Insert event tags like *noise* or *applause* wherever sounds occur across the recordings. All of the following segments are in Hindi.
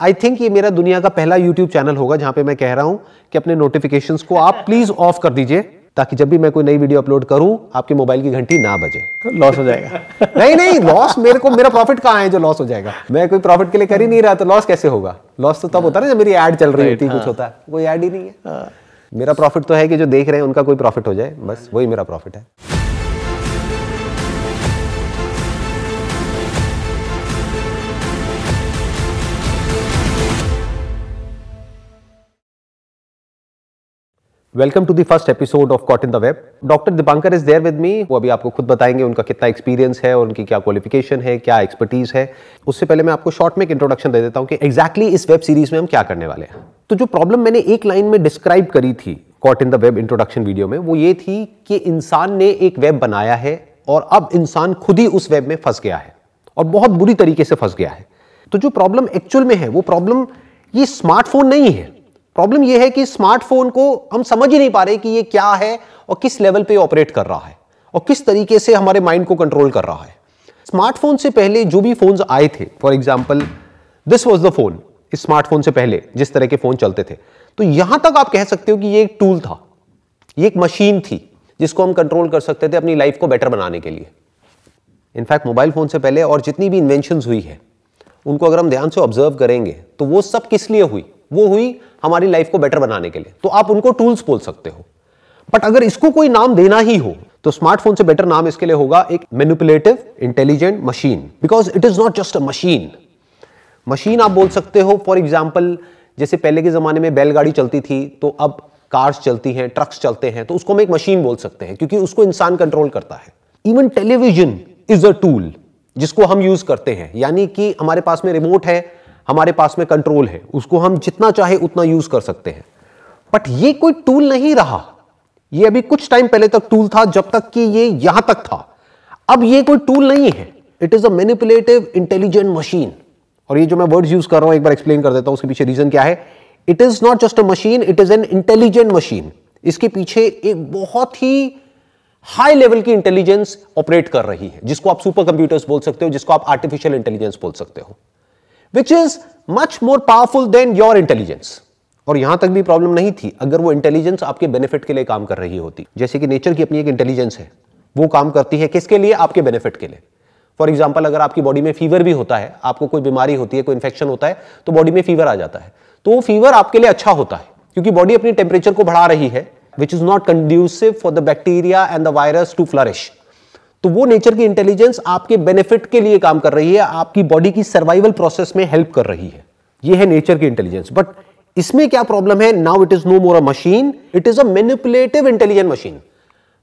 आई थिंक ये मेरा दुनिया का पहला यूट्यूब चैनल होगा जहाँ पे मैं कह रहा हूँ कि अपने नोटिफिकेशन को आप प्लीज़ ऑफ़ कर दीजिए ताकि जब भी मैं कोई नई वीडियो अपलोड करूँ आपके मोबाइल की घंटी ना बजे। तो लॉस हो जाएगा। *laughs* नहीं नहीं लॉस मेरे को मेरा प्रॉफिट कहाँ है जो लॉस हो जाएगा? मैं कोई प्रॉफिट के लिए कर ही नहीं रहा तो लॉस कैसे होगा? लॉस तो तब होता है ना जब मेरी एड चल रही होती है कुछ होता है। कोई एड ही नहीं है। मेरा प्रॉफिट तो है कि जो देख रहे हैं उनका कोई प्रॉफिट हो जाए बस वही मेरा प्रॉफिट है। Welcome to the first episode of caught in the web doctor Dipankar is there with me वो अभी आपको खुद बताएँगे उनका कितना एक्सपीरियंस है और उनकी क्या क्वालिफिकेशन है, क्या एक्सपर्टीज है। उससे पहले मैं आपको शॉर्ट में एक इंट्रोडक्शन दे देता हूँ कि एग्जैक्टली exactly इस वेब सीरीज़ में हम क्या करने वाले हैं। तो जो प्रॉब्लम मैंने एक लाइन में डिस्क्राइब करी थी caught in the web introduction video में, वो ये थी कि इंसान ने एक वेब बनाया है और अब इंसान खुद ही उस वेब में फंस गया है और बहुत बुरी तरीके से फंस गया है। तो जो प्रॉब्लम एक्चुअल में है, वो प्रॉब्लम ये स्मार्टफ़ोन नहीं है। प्रॉब्लम यह है कि स्मार्टफ़ोन को हम समझ ही नहीं पा रहे कि ये क्या है और किस लेवल पे ऑपरेट कर रहा है और किस तरीके से हमारे माइंड को कंट्रोल कर रहा है। स्मार्टफ़ोन से पहले जो भी फोन्स आए थे for example this was the phone इस स्मार्टफ़ोन से पहले जिस तरह के फ़ोन चलते थे। तो यहाँ तक आप कह सकते हो कि ये एक टूल था, ये एक मशीन थी जिसको हम कंट्रोल कर सकते थे अपनी लाइफ को बेटर बनाने के लिए। इनफैक्ट मोबाइल फ़ोन से पहले और जितनी भी इन्वेंशन हुई है, उनको अगर हम ध्यान से ऑब्ज़र्व करेंगे तो वो सब किस लिए हुई? वो हुई हमारी लाइफ को बेटर बनाने के लिए। तो आप उनको टूल्स बोल सकते हो। बट अगर इसको कोई नाम देना ही हो तो स्मार्टफ़ोन से बेटर नाम इसके लिए होगा एक manipulative intelligent machine because it is not just a machine machine आप बोल सकते हो फॉर एग्ज़ाम्पल जैसे पहले के जमाने में बैलगाड़ी चलती थी तो अब कार्स चलती हैं ट्रक्स चलते हैं तो उसको हम एक मशीन बोल सकते हैं, क्योंकि उसको इंसान कंट्रोल करता है। Even television is a tool जिसको हम यूज़ करते हैं। यानी कि हमारे पास में रिमोट है हमारे पास में कंट्रोल है। उसको हम जितना चाहे उतना यूज़ कर सकते हैं। बट ये कोई टूल नहीं रहा। ये अभी कुछ टाइम पहले तक टूल था, जब तक कि ये यहाँ तक था। अब ये कोई टूल नहीं है। It is a manipulative intelligent machine और ये जो मैं वर्ड्स यूज़ कर रहा हूँ, एक बार एक्सप्लेन कर देता हूँ, उसके पीछे रीजन क्या है? It is not just a machine it is an intelligent machine इसके पीछे एक बहुत ही हाई लेवल की इंटेलिजेंस ऑपरेट कर रही है, जिसको आप सुपर कंप्यूटर्स बोल सकते हो, जिसको आप आर्टिफिशियल इंटेलिजेंस बोल सकते हो। Which is much more powerful than your intelligence और यहाँ तक भी प्रॉब्लम नहीं थी, अगर वो इंटेलिजेंस आपके बेनिफिट के लिए काम कर रही होती। जैसे कि नेचर की अपनी एक इंटेलिजेंस है, वो काम करती है किसके लिए? आपके बेनिफिट के लिए। फॉर एग्ज़ाम्पल अगर आपकी बॉडी में फीवर भी होता है, आपको कोई बीमारी होती है, कोई इन्फेक्शन होता है तो बॉडी में फीवर आ जाता है। तो वो फीवर आपके लिए अच्छा होता है, क्योंकि बॉडी अपनी टेम्परेचर को बढ़ा रही है which is not conducive for the bacteria and the virus to flourish तो वो नेचर की इंटेलिजेंस आपके बेनिफिट के लिए काम कर रही है, आपकी बॉडी की सर्वाइवल प्रोसेस में हेल्प कर रही है। ये है नेचर की इंटेलिजेंस बट इसमें क्या प्रॉब्लम है? Now it is no more a machine it is a manipulative intelligent machine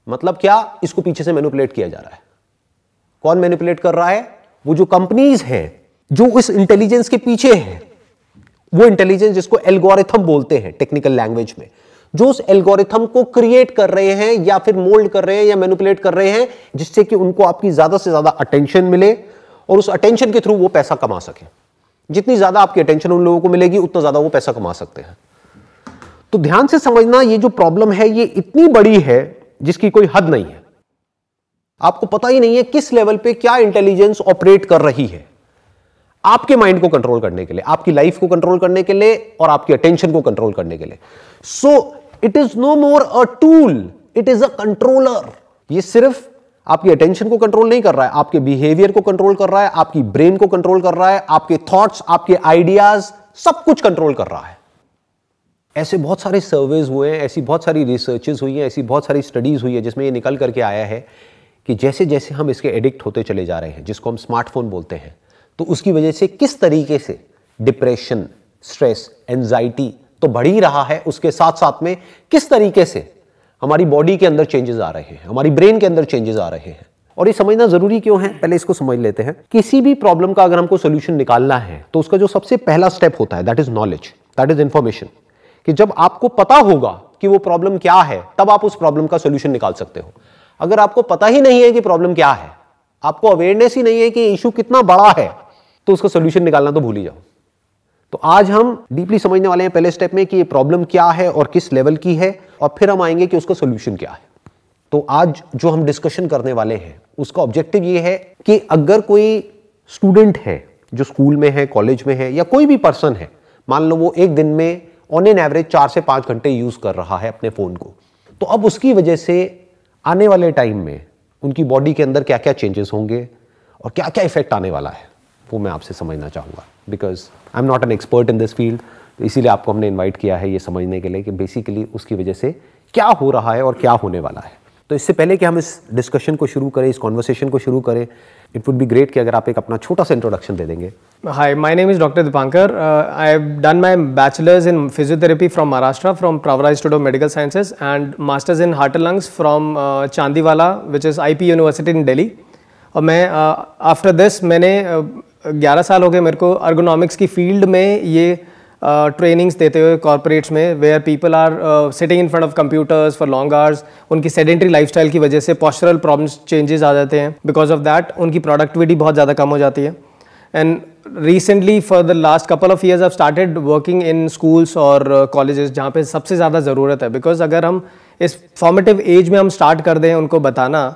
मतलब क्या? इसको पीछे से मैनिपुलेट किया जा रहा है। कौन मैनिपुलेट कर रहा है? वो जो कंपनीज़ है, जो इस इंटेलिजेंस के पीछे है, वो इंटेलिजेंस जिसको एल्गोरिथम बोलते हैं टेक्निकल लैंग्वेज में। जो उस एल्गोरिथम को क्रिएट कर रहे हैं या फिर मोल्ड कर रहे हैं या मैनिपुलेट कर रहे हैं, जिससे कि उनको आपकी ज़्यादा से ज़्यादा अटेंशन मिले और उस अटेंशन के थ्रू वो पैसा कमा सके। जितनी ज़्यादा आपकी अटेंशन उन लोगों को मिलेगी, उतना ज़्यादा वो पैसा कमा सकते हैं। तो ध्यान से समझना, ये जो प्रॉब्लम है, ये इतनी बड़ी है, जिसकी कोई हद नहीं है। आपको पता ही नहीं है किस लेवल पे क्या इंटेलिजेंस ऑपरेट कर रही है। आपके माइंड को कंट्रोल करने के लिए, आपकी लाइफ को कंट्रोल करने के लिए और आपकी अटेंशन को कंट्रोल करने के लिए। So it is no more a tool it is a controller ये सिर्फ़ आपकी अटेंशन को कंट्रोल नहीं कर रहा है। आपके बिहेवियर को कंट्रोल कर रहा है। आपकी ब्रेन को कंट्रोल कर रहा है। आपके थॉट्स आपके आइडियाज़ सब कुछ कंट्रोल कर रहा है। ऐसे बहुत सारे सर्वेज हुए हैं, ऐसी बहुत सारी रिसर्चेज हुई हैं, ऐसी बहुत सारी स्टडीज़ हुई है जिसमें ये निकल करके आया है कि जैसे जैसे हम इसके एडिक्ट होते चले जा रहे हैं, जिसको हम स्मार्टफ़ोन बोलते हैं तो उसकी वजह से किस तरीके से डिप्रेशन स्ट्रेस एंजाइटी तो बढ़ ही रहा है। उसके साथ साथ में किस तरीके से हमारी बॉडी के अंदर चेंजेस आ रहे हैं, हमारी ब्रेन के अंदर चेंजेस आ रहे हैं। और ये समझना ज़रूरी क्यों है? पहले इसको समझ लेते हैं। किसी भी प्रॉब्लम का अगर हमको सोल्यूशन निकालना है तो उसका जो सबसे पहला स्टेप होता है that is knowledge that is information कि जब आपको पता होगा कि वो प्रॉब्लम क्या है, तब आप उस प्रॉब्लम का सोल्यूशन निकाल सकते हो। अगर आपको पता ही नहीं है कि प्रॉब्लम क्या है, आपको अवेयरनेस ही नहीं है कि इशू कितना बड़ा है तो उसका सोल्यूशन निकालना तो भूल ही जाओ। तो आज हम डीपली समझने वाले हैं पहले स्टेप में कि ये प्रॉब्लम क्या है और किस लेवल की है, और फिर हम आएँगे कि उसका सोल्यूशन क्या है। तो आज जो हम डिस्कशन करने वाले हैं, उसका ऑब्जेक्टिव ये है कि अगर कोई स्टूडेंट है, जो स्कूल में है कॉलेज में है, या कोई भी पर्सन है, मान लो वो एक दिन में ऑन एन एवरेज चार से पाँच घंटे यूज़ कर रहा है अपने फ़ोन को तो अब उसकी वजह से आने वाले टाइम में उनकी बॉडी के अंदर क्या क्या चेंजेस होंगे और क्या क्या इफ़ेक्ट आने वाला है। वो मैं आपसे समझना चाहूँगा। Because I am not an expert in this field तो इसीलिए आपको हमने इन्वाइट किया है ये समझने के लिए कि बेसिकली उसकी वजह से क्या हो रहा है और क्या होने वाला है। तो इससे पहले कि हम इस डिस्कशन को शुरू करें इस कॉन्वर्सेशन को शुरू करें इट वुड बी ग्रेट कि अगर आप एक अपना छोटा सा इंट्रोडक्शन दे देंगे। Hi my name is doctor Dipankar I have done my bachelors in physiotherapy from Maharashtra from Pravara studio medical sciences and masters in heart and lungs from Chandiwala which is IP university in Delhi और मैं आफ्टर uh, दिस मैंने 11 साल हो गए मेरे को अर्गोनॉमिक्स की फ़ील्ड में ये ट्रेनिंग्स देते हुए कॉरपोरेट्स में where people are sitting in front of computers for long hours उनकी सेडेंट्री लाइफस्टाइल की वजह से पॉस्चरल प्रॉब्लम्स चेंजेस आ जाते हैं। बिकॉज़ ऑफ़ दैट उनकी प्रोडक्टिविटी बहुत ज़्यादा कम हो जाती है। And recently for the last couple of years I started working in schools और कॉलेजेस जहाँ पे सबसे ज़्यादा ज़रूरत है। बिकॉज़ अगर हम इस फॉर्मेटिव एज में हम स्टार्ट कर दें, उनको बताना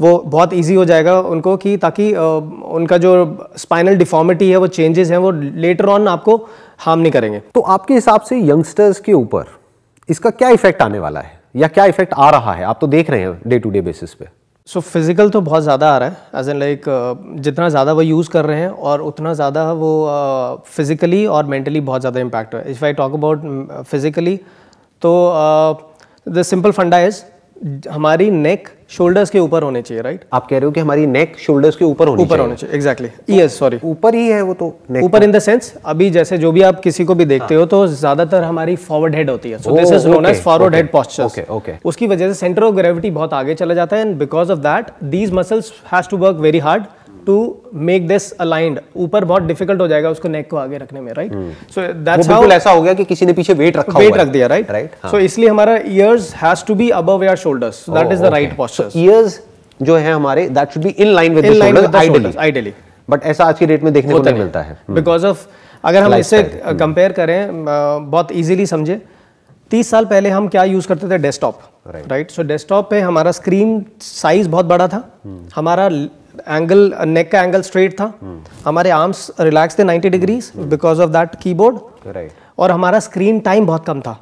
वो बहुत इजी हो जाएगा उनको कि ताकि उनका जो स्पाइनल डिफॉर्मिटी है वो चेंजेस हैं वो लेटर ऑन आपको हार्म नहीं करेंगे। तो आपके हिसाब से यंगस्टर्स के ऊपर इसका क्या इफ़ेक्ट आने वाला है? या क्या इफ़ेक्ट आ रहा है? आप तो देख रहे हैं डे टू डे बेसिस पे। सो so, फ़िज़िकल तो बहुत ज़्यादा आ रहा है एज एन लाइक जितना ज़्यादा वो यूज़ कर रहे हैं और उतना ज़्यादा वो फिज़िकली uh, और मेंटली बहुत ज़्यादा इम्पैक्ट है if I talk about physically तो द सिंपल फंडा इज़ हमारी नेक शोल्डर्स के ऊपर होने चाहिए राइट आप कह रहे हो कि हमारी नेक शोल्डर्स के ऊपर होनी ऊपर होने चाहिए एग्जैक्टली यस सॉरी ऊपर ही है वो तो ऊपर इन द सेंस अभी जैसे जो भी आप किसी को भी देखते हो तो ज़्यादातर हमारी फॉरवर्ड हेड होती है। So this is known as forward head posture okay okay उसकी वजह से सेंटर ऑफ़ ग्रेविटी बहुत आगे चला जाता है and because of that these muscles has to work very hard to make this aligned ऊपर बहुत डिफ़िकल्ट हो जाएगा उसको नेक को आगे रखने में राइट सो दैट्स हाउ ऐसा हो गया कि किसी ने पीछे वेट रखा वेट रख दिया राइट राइट सो इसलिए हमारा ears has to be above your shoulders that is the right posture ears जो है हमारे that should be in line with the shoulder ideally ideally but ऐसा आज की डेट में देखने को नहीं मिलता है। बिकॉज़ ऑफ़ अगर हम इससे कंपेयर करें बहुत इजीली समझे। तीस साल पहले हम क्या यूज़ करते थे? डेस्कटॉप राइट सो डेस्कटॉप पे हमारा स्क्रीन साइज़ बहुत बड़ा था। हमारा एंगल नेक का एंगल स्ट्रेट था। हमारे आर्म्स रिलैक्स थे 90 degrees because of that keyboard और हमारा स्क्रीन टाइम बहुत कम था।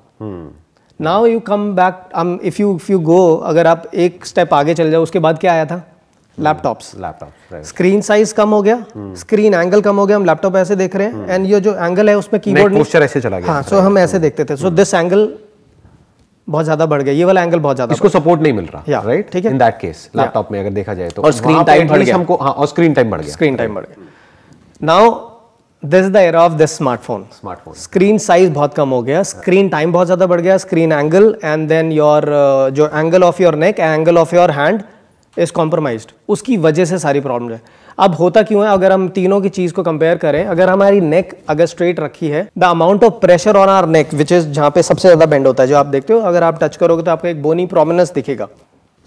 Now you come back if you if you go अगर आप एक स्टेप आगे चल जाओ उसके बाद क्या आया था? लैपटॉप्स लैपटॉप स्क्रीन साइज़ कम हो गया। स्क्रीन एंगल कम हो गया हम लैपटॉप ऐसे देख रहे हैं। एंड ये जो एंगल है उसमें कीबोर्ड पोस्चर ऐसे चला गया। हाँ सो हम ऐसे देखते थे। सो दिस एंगल बहुत ज़्यादा बढ़ गया। ये वाला एंगल बहुत ज़्यादा इसको सपोर्ट नहीं मिल रहा राइट ठीक है। इन दैट केस लैपटॉप में अगर देखा जाए तो। और स्क्रीन टाइम बढ़ गया। हमको हाँ और स्क्रीन टाइम बढ़ गया। स्क्रीन टाइम बढ़ गया। Now this the era of this smartphone smartphone screen size बहुत कम हो गया स्क्रीन टाइम बहुत ज़्यादा बढ़ गया screen angle and then your जो angle of your neck angle of your hand is compromise उसकी वजह से सारी प्रॉब्लम है। अब होता क्यों है? अगर हम तीनों की चीज़ को कंपेयर करें अगर हमारी नेक अगर स्ट्रेट रखी है the amount of pressure on our neck which is जहाँ पे सबसे ज़्यादा बेंड होता है जो आप देखते हो अगर आप टच करोगे तो आपको एक बोनी प्रोमिनेंस दिखेगा।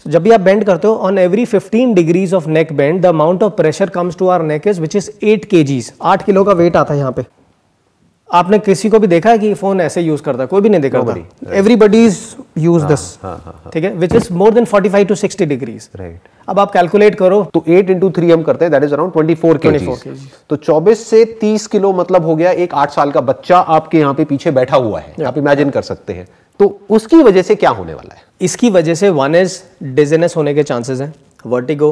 So, जब भी आप बेंड करते हो on every 15 degrees of neck bend the amount of pressure comes to our neck is which is 8 kgs 8 kilo का वेट आता है यहाँ पे। आपने किसी को भी देखा है कि फ़ोन ऐसे यूज़ करता है? कोई भी नहीं देखा होगा। एवरीबडी इज़ यूज़ दिस ठीक है? Which is more than 45 to 60 degrees right अब आप कैलकुलेट करो। तो 8 इंटू थ्री हम करते हैं दैट इज़ अराउंड 24 केजीज तो 24 से 30 किलो मतलब हो गया एक आठ साल का बच्चा आपके यहाँ पे पीछे बैठा हुआ है। आप इमेजिन कर सकते हैं। तो उसकी वजह से क्या होने वाला है? इसकी वजह से वन इज़ डिजीनेस होने के चांसेस हैं। वर्टिगो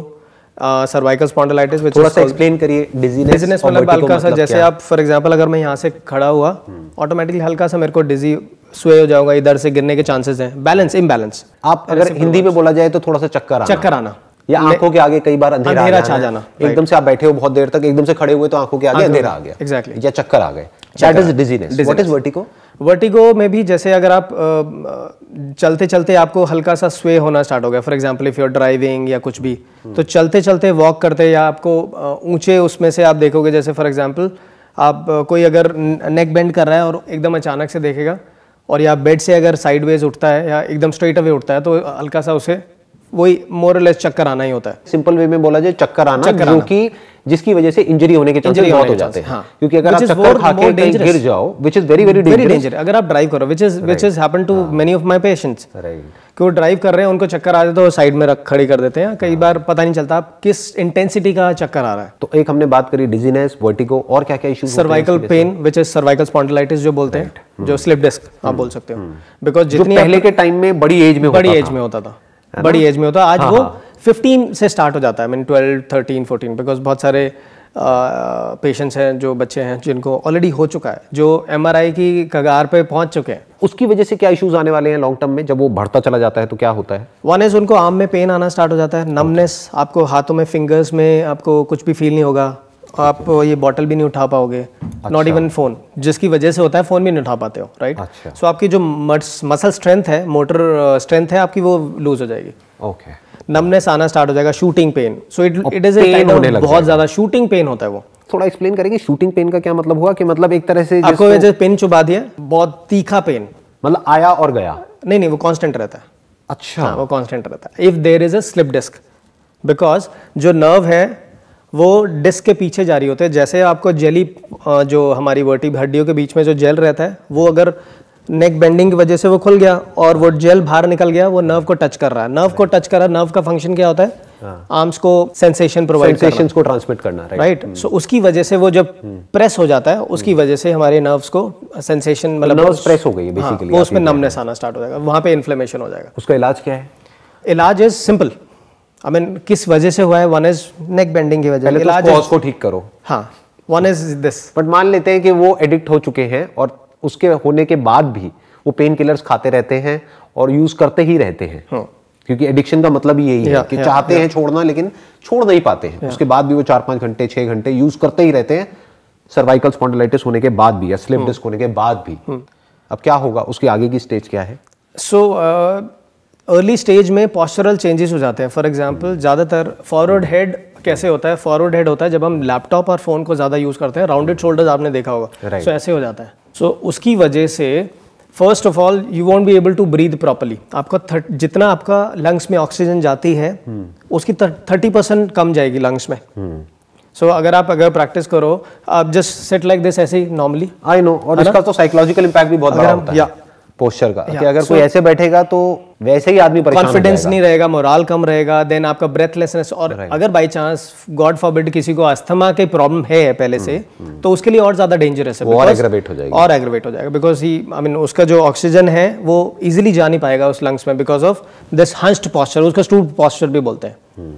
सर्वाइकल स्पॉन्डिलाइटिस विच थोड़ा सा एक्सप्लेन करिए डिजीनेस डिजीनेस मतलब हल्का सा जैसे आप फॉर एग्जांपल अगर मैं यहाँ से खड़ा हुआ ऑटोमेटिकली हल्का सा मेरे को डिजी स्वे हो जाऊँगा इधर से गिरने के चांसेस हैं। बैलेंस इम्बैलेंस आप अगर हिंदी में बोला जाए तो थोड़ा सा चक्कर आना। चक्कर आना। या आँखों के आगे कई बार अंधेरा, अंधेरा छा जाना एकदम से आप बैठे हो बहुत देर तक एकदम से खड़े हुए तो आँखों के आगे अंधेरा आ गया। एग्जैक्टली या चक्कर आ गए। That is dizziness what is vertigo vertigo में भी जैसे अगर आप चलते चलते आपको हल्का सा स्वे होना स्टार्ट हो गया। For example if you are driving या कुछ भी तो चलते चलते वॉक करते या आपको ऊँचे उसमें से आप देखोगे जैसे फॉर एग्जांपल आप कोई अगर नेक बेंड कर रहा है और एकदम अचानक से देखेगा और या बेड से अगर साइडवेज उठता है या एकदम स्ट्रेट अवे उठता है तो हल्का सा उसे वही मोरलेस चक्कर आना ही होता है। सिंपल वे में बोला जाए चक्कर आना चक्कर जो कि जिसकी वजह से इंजरी होने के चांसेस बहुत हो जाते हैं। हाँ। क्योंकि अगर आप चक्कर खा के कहीं गिर जाओ which is very very danger अगर आप ड्राइव करो which is which is happen to many of my patients right कि वो ड्राइव कर रहे हैं उनको चक्कर आ जाए तो साइड में रख खड़ी कर देते हैं। कई बार पता नहीं चलता आप किस इंटेंसिटी का चक्कर आ रहा है। तो एक हमने बात करी डिजीनेस वर्टिगो और क्या क्या issues cervical pain which is cervical spondylitis जो बोलते हैं जो स्लिप डिस्क आप बोल सकते हो। बिकॉज़ जितनी पहले के टाइम में बड़ी एज में बड़ी एज में होता था। बड़ी एज में होता आज वो 15 से स्टार्ट हो जाता है। मीन 12 13 14 बिकॉज़ बहुत सारे पेशेंट्स हैं जो बच्चे हैं जिनको ऑलरेडी हो चुका है जो एमआरआई की कगार पे पहुँच चुके हैं। उसकी वजह से क्या इश्यूज़ आने वाले हैं लॉन्ग टर्म में? जब वो बढ़ता चला जाता है तो क्या होता है? वन इज़ उनको आर्म में पेन आना स्टार्ट हो जाता है। नमनेस आपको हाथों में फिंगर्स में आपको कुछ भी फील नहीं होगा। आप ये बॉटल भी नहीं उठा पाओगे। नॉट इवन फ़ोन जिसकी वजह से होता है फ़ोन भी नहीं उठा पाते हो राइट अच्छा। सो आपकी जो मसल स्ट्रेंथ है मोटर स्ट्रेंथ है आपकी वो लूज हो जाएगी। ओके नमनेस आना स्टार्ट हो जाएगा shooting pain so it it is बहुत ज़्यादा शूटिंग पेन होता है वो। थोड़ा एक्सप्लेन करेंगे शूटिंग पेन का क्या मतलब हुआ? कि मतलब एक तरह से आपको जैसे पेन चुबा दिया बहुत तीखा पेन मतलब आया और गया। नहीं नहीं वो कांस्टेंट रहता है। अच्छा। हाँ, वो कांस्टेंट रहता है। If there is a slip disc because जो नर्व है वो डिस्क के पीछे जारी होते हैं। जैसे आपको जेली जो हमारी वर्टी हड्डियों के बीच में जो जेल रहता है वो अगर नेक बेंडिंग की वजह से वो खुल गया और वो जेल बाहर निकल गया वो नर्व को टच कर रहा है। नर्व को टच कर रहा है नर्व का फ़ंक्शन क्या होता है? आर्म्स को सेंसेशन प्रोवाइड सेंसेशंस को ट्रांसमिट करना राइट सो उसकी वजह से वो जब प्रेस हो जाता है उसकी वजह से हमारे नर्व्स को सेंसेशन मतलब नर्व्स प्रेस हो गई है हाँ, बेसिकली वो उसमें नमनेस आना स्टार्ट हो जाएगा वहाँ पे इन्फ्लेमेशन हो जाएगा। उसका इलाज क्या है? इलाज इज़ सिंपल आई मीन किस वजह से हुआ है? वन इज़ नेक बेंडिंग की वजह पहले तो इलाज को ठीक करो। हाँ वन इज़ दिस बट मान लेते हैं कि वो एडिक्ट हो चुके हैं और उसके होने के बाद भी वो पेन किलर्स खाते रहते हैं और यूज़ करते ही रहते हैं। क्योंकि एडिक्शन का मतलब ही यही है हाँ। कि चाहते हैं छोड़ना लेकिन छोड़ नहीं पाते हैं। उसके बाद भी वो चार पाँच घंटे छह घंटे यूज़ करते ही रहते हैं। सर्वाइकल स्पॉन्डिलाइटिस होने के बाद भी या स्लिप हाँ। डिस्क होने के बाद भी। अब क्या होगा? उसके आगे की स्टेज क्या है? सो अर्ली स्टेज में पॉस्चरल चेंजेस हो जाते हैं। फॉर एग्ज़ाम्पल ज़्यादातर फॉरवर्ड हेड कैसे होता है? फॉरवर्ड हेड होता है जब हम लैपटॉप और फ़ोन को ज़्यादा यूज़ करते हैं। राउंडेड शोल्डर्स आपने देखा होगा। Right. सो ऐसे हो जाता है। सो उसकी वजह से first of all you won't be able to breathe properly आपका थर्ट- जितना आपका लंग्स में ऑक्सीजन जाती है उसकी थर्टी परसेंट कम जाएगी लंग्स में। सो अगर आप अगर प्रैक्टिस करो आप जस्ट सेट लाइक दिस ऐसे ही नॉर्मली आई नो और इसका तो साइकोलॉजिकल इम्पैक्ट भी बहुत बड़ा होता है। या- पोस्चर का। कि अगर so- कोई ऐसे बैठेगा तो वैसे ही आदमी परेशान कॉन्फिडेंस नहीं रहेगा मोराल कम रहेगा देन आपका ब्रेथलेसनेस और अगर बाई चांस गॉड फॉरबिड किसी को अस्थमा की प्रॉब्लम है पहले से तो उसके लिए और ज़्यादा डेंजरस है। वो और aggravate हो जाएगी। और एग्रेवेट हो जाएगा। बिकॉज़ ही आई मीन उसका जो ऑक्सीजन है वो इजिली जा नहीं पाएगा उस लंग्स में because of this hunched posture उसका स्टूड पॉस्चर भी बोलते हैं।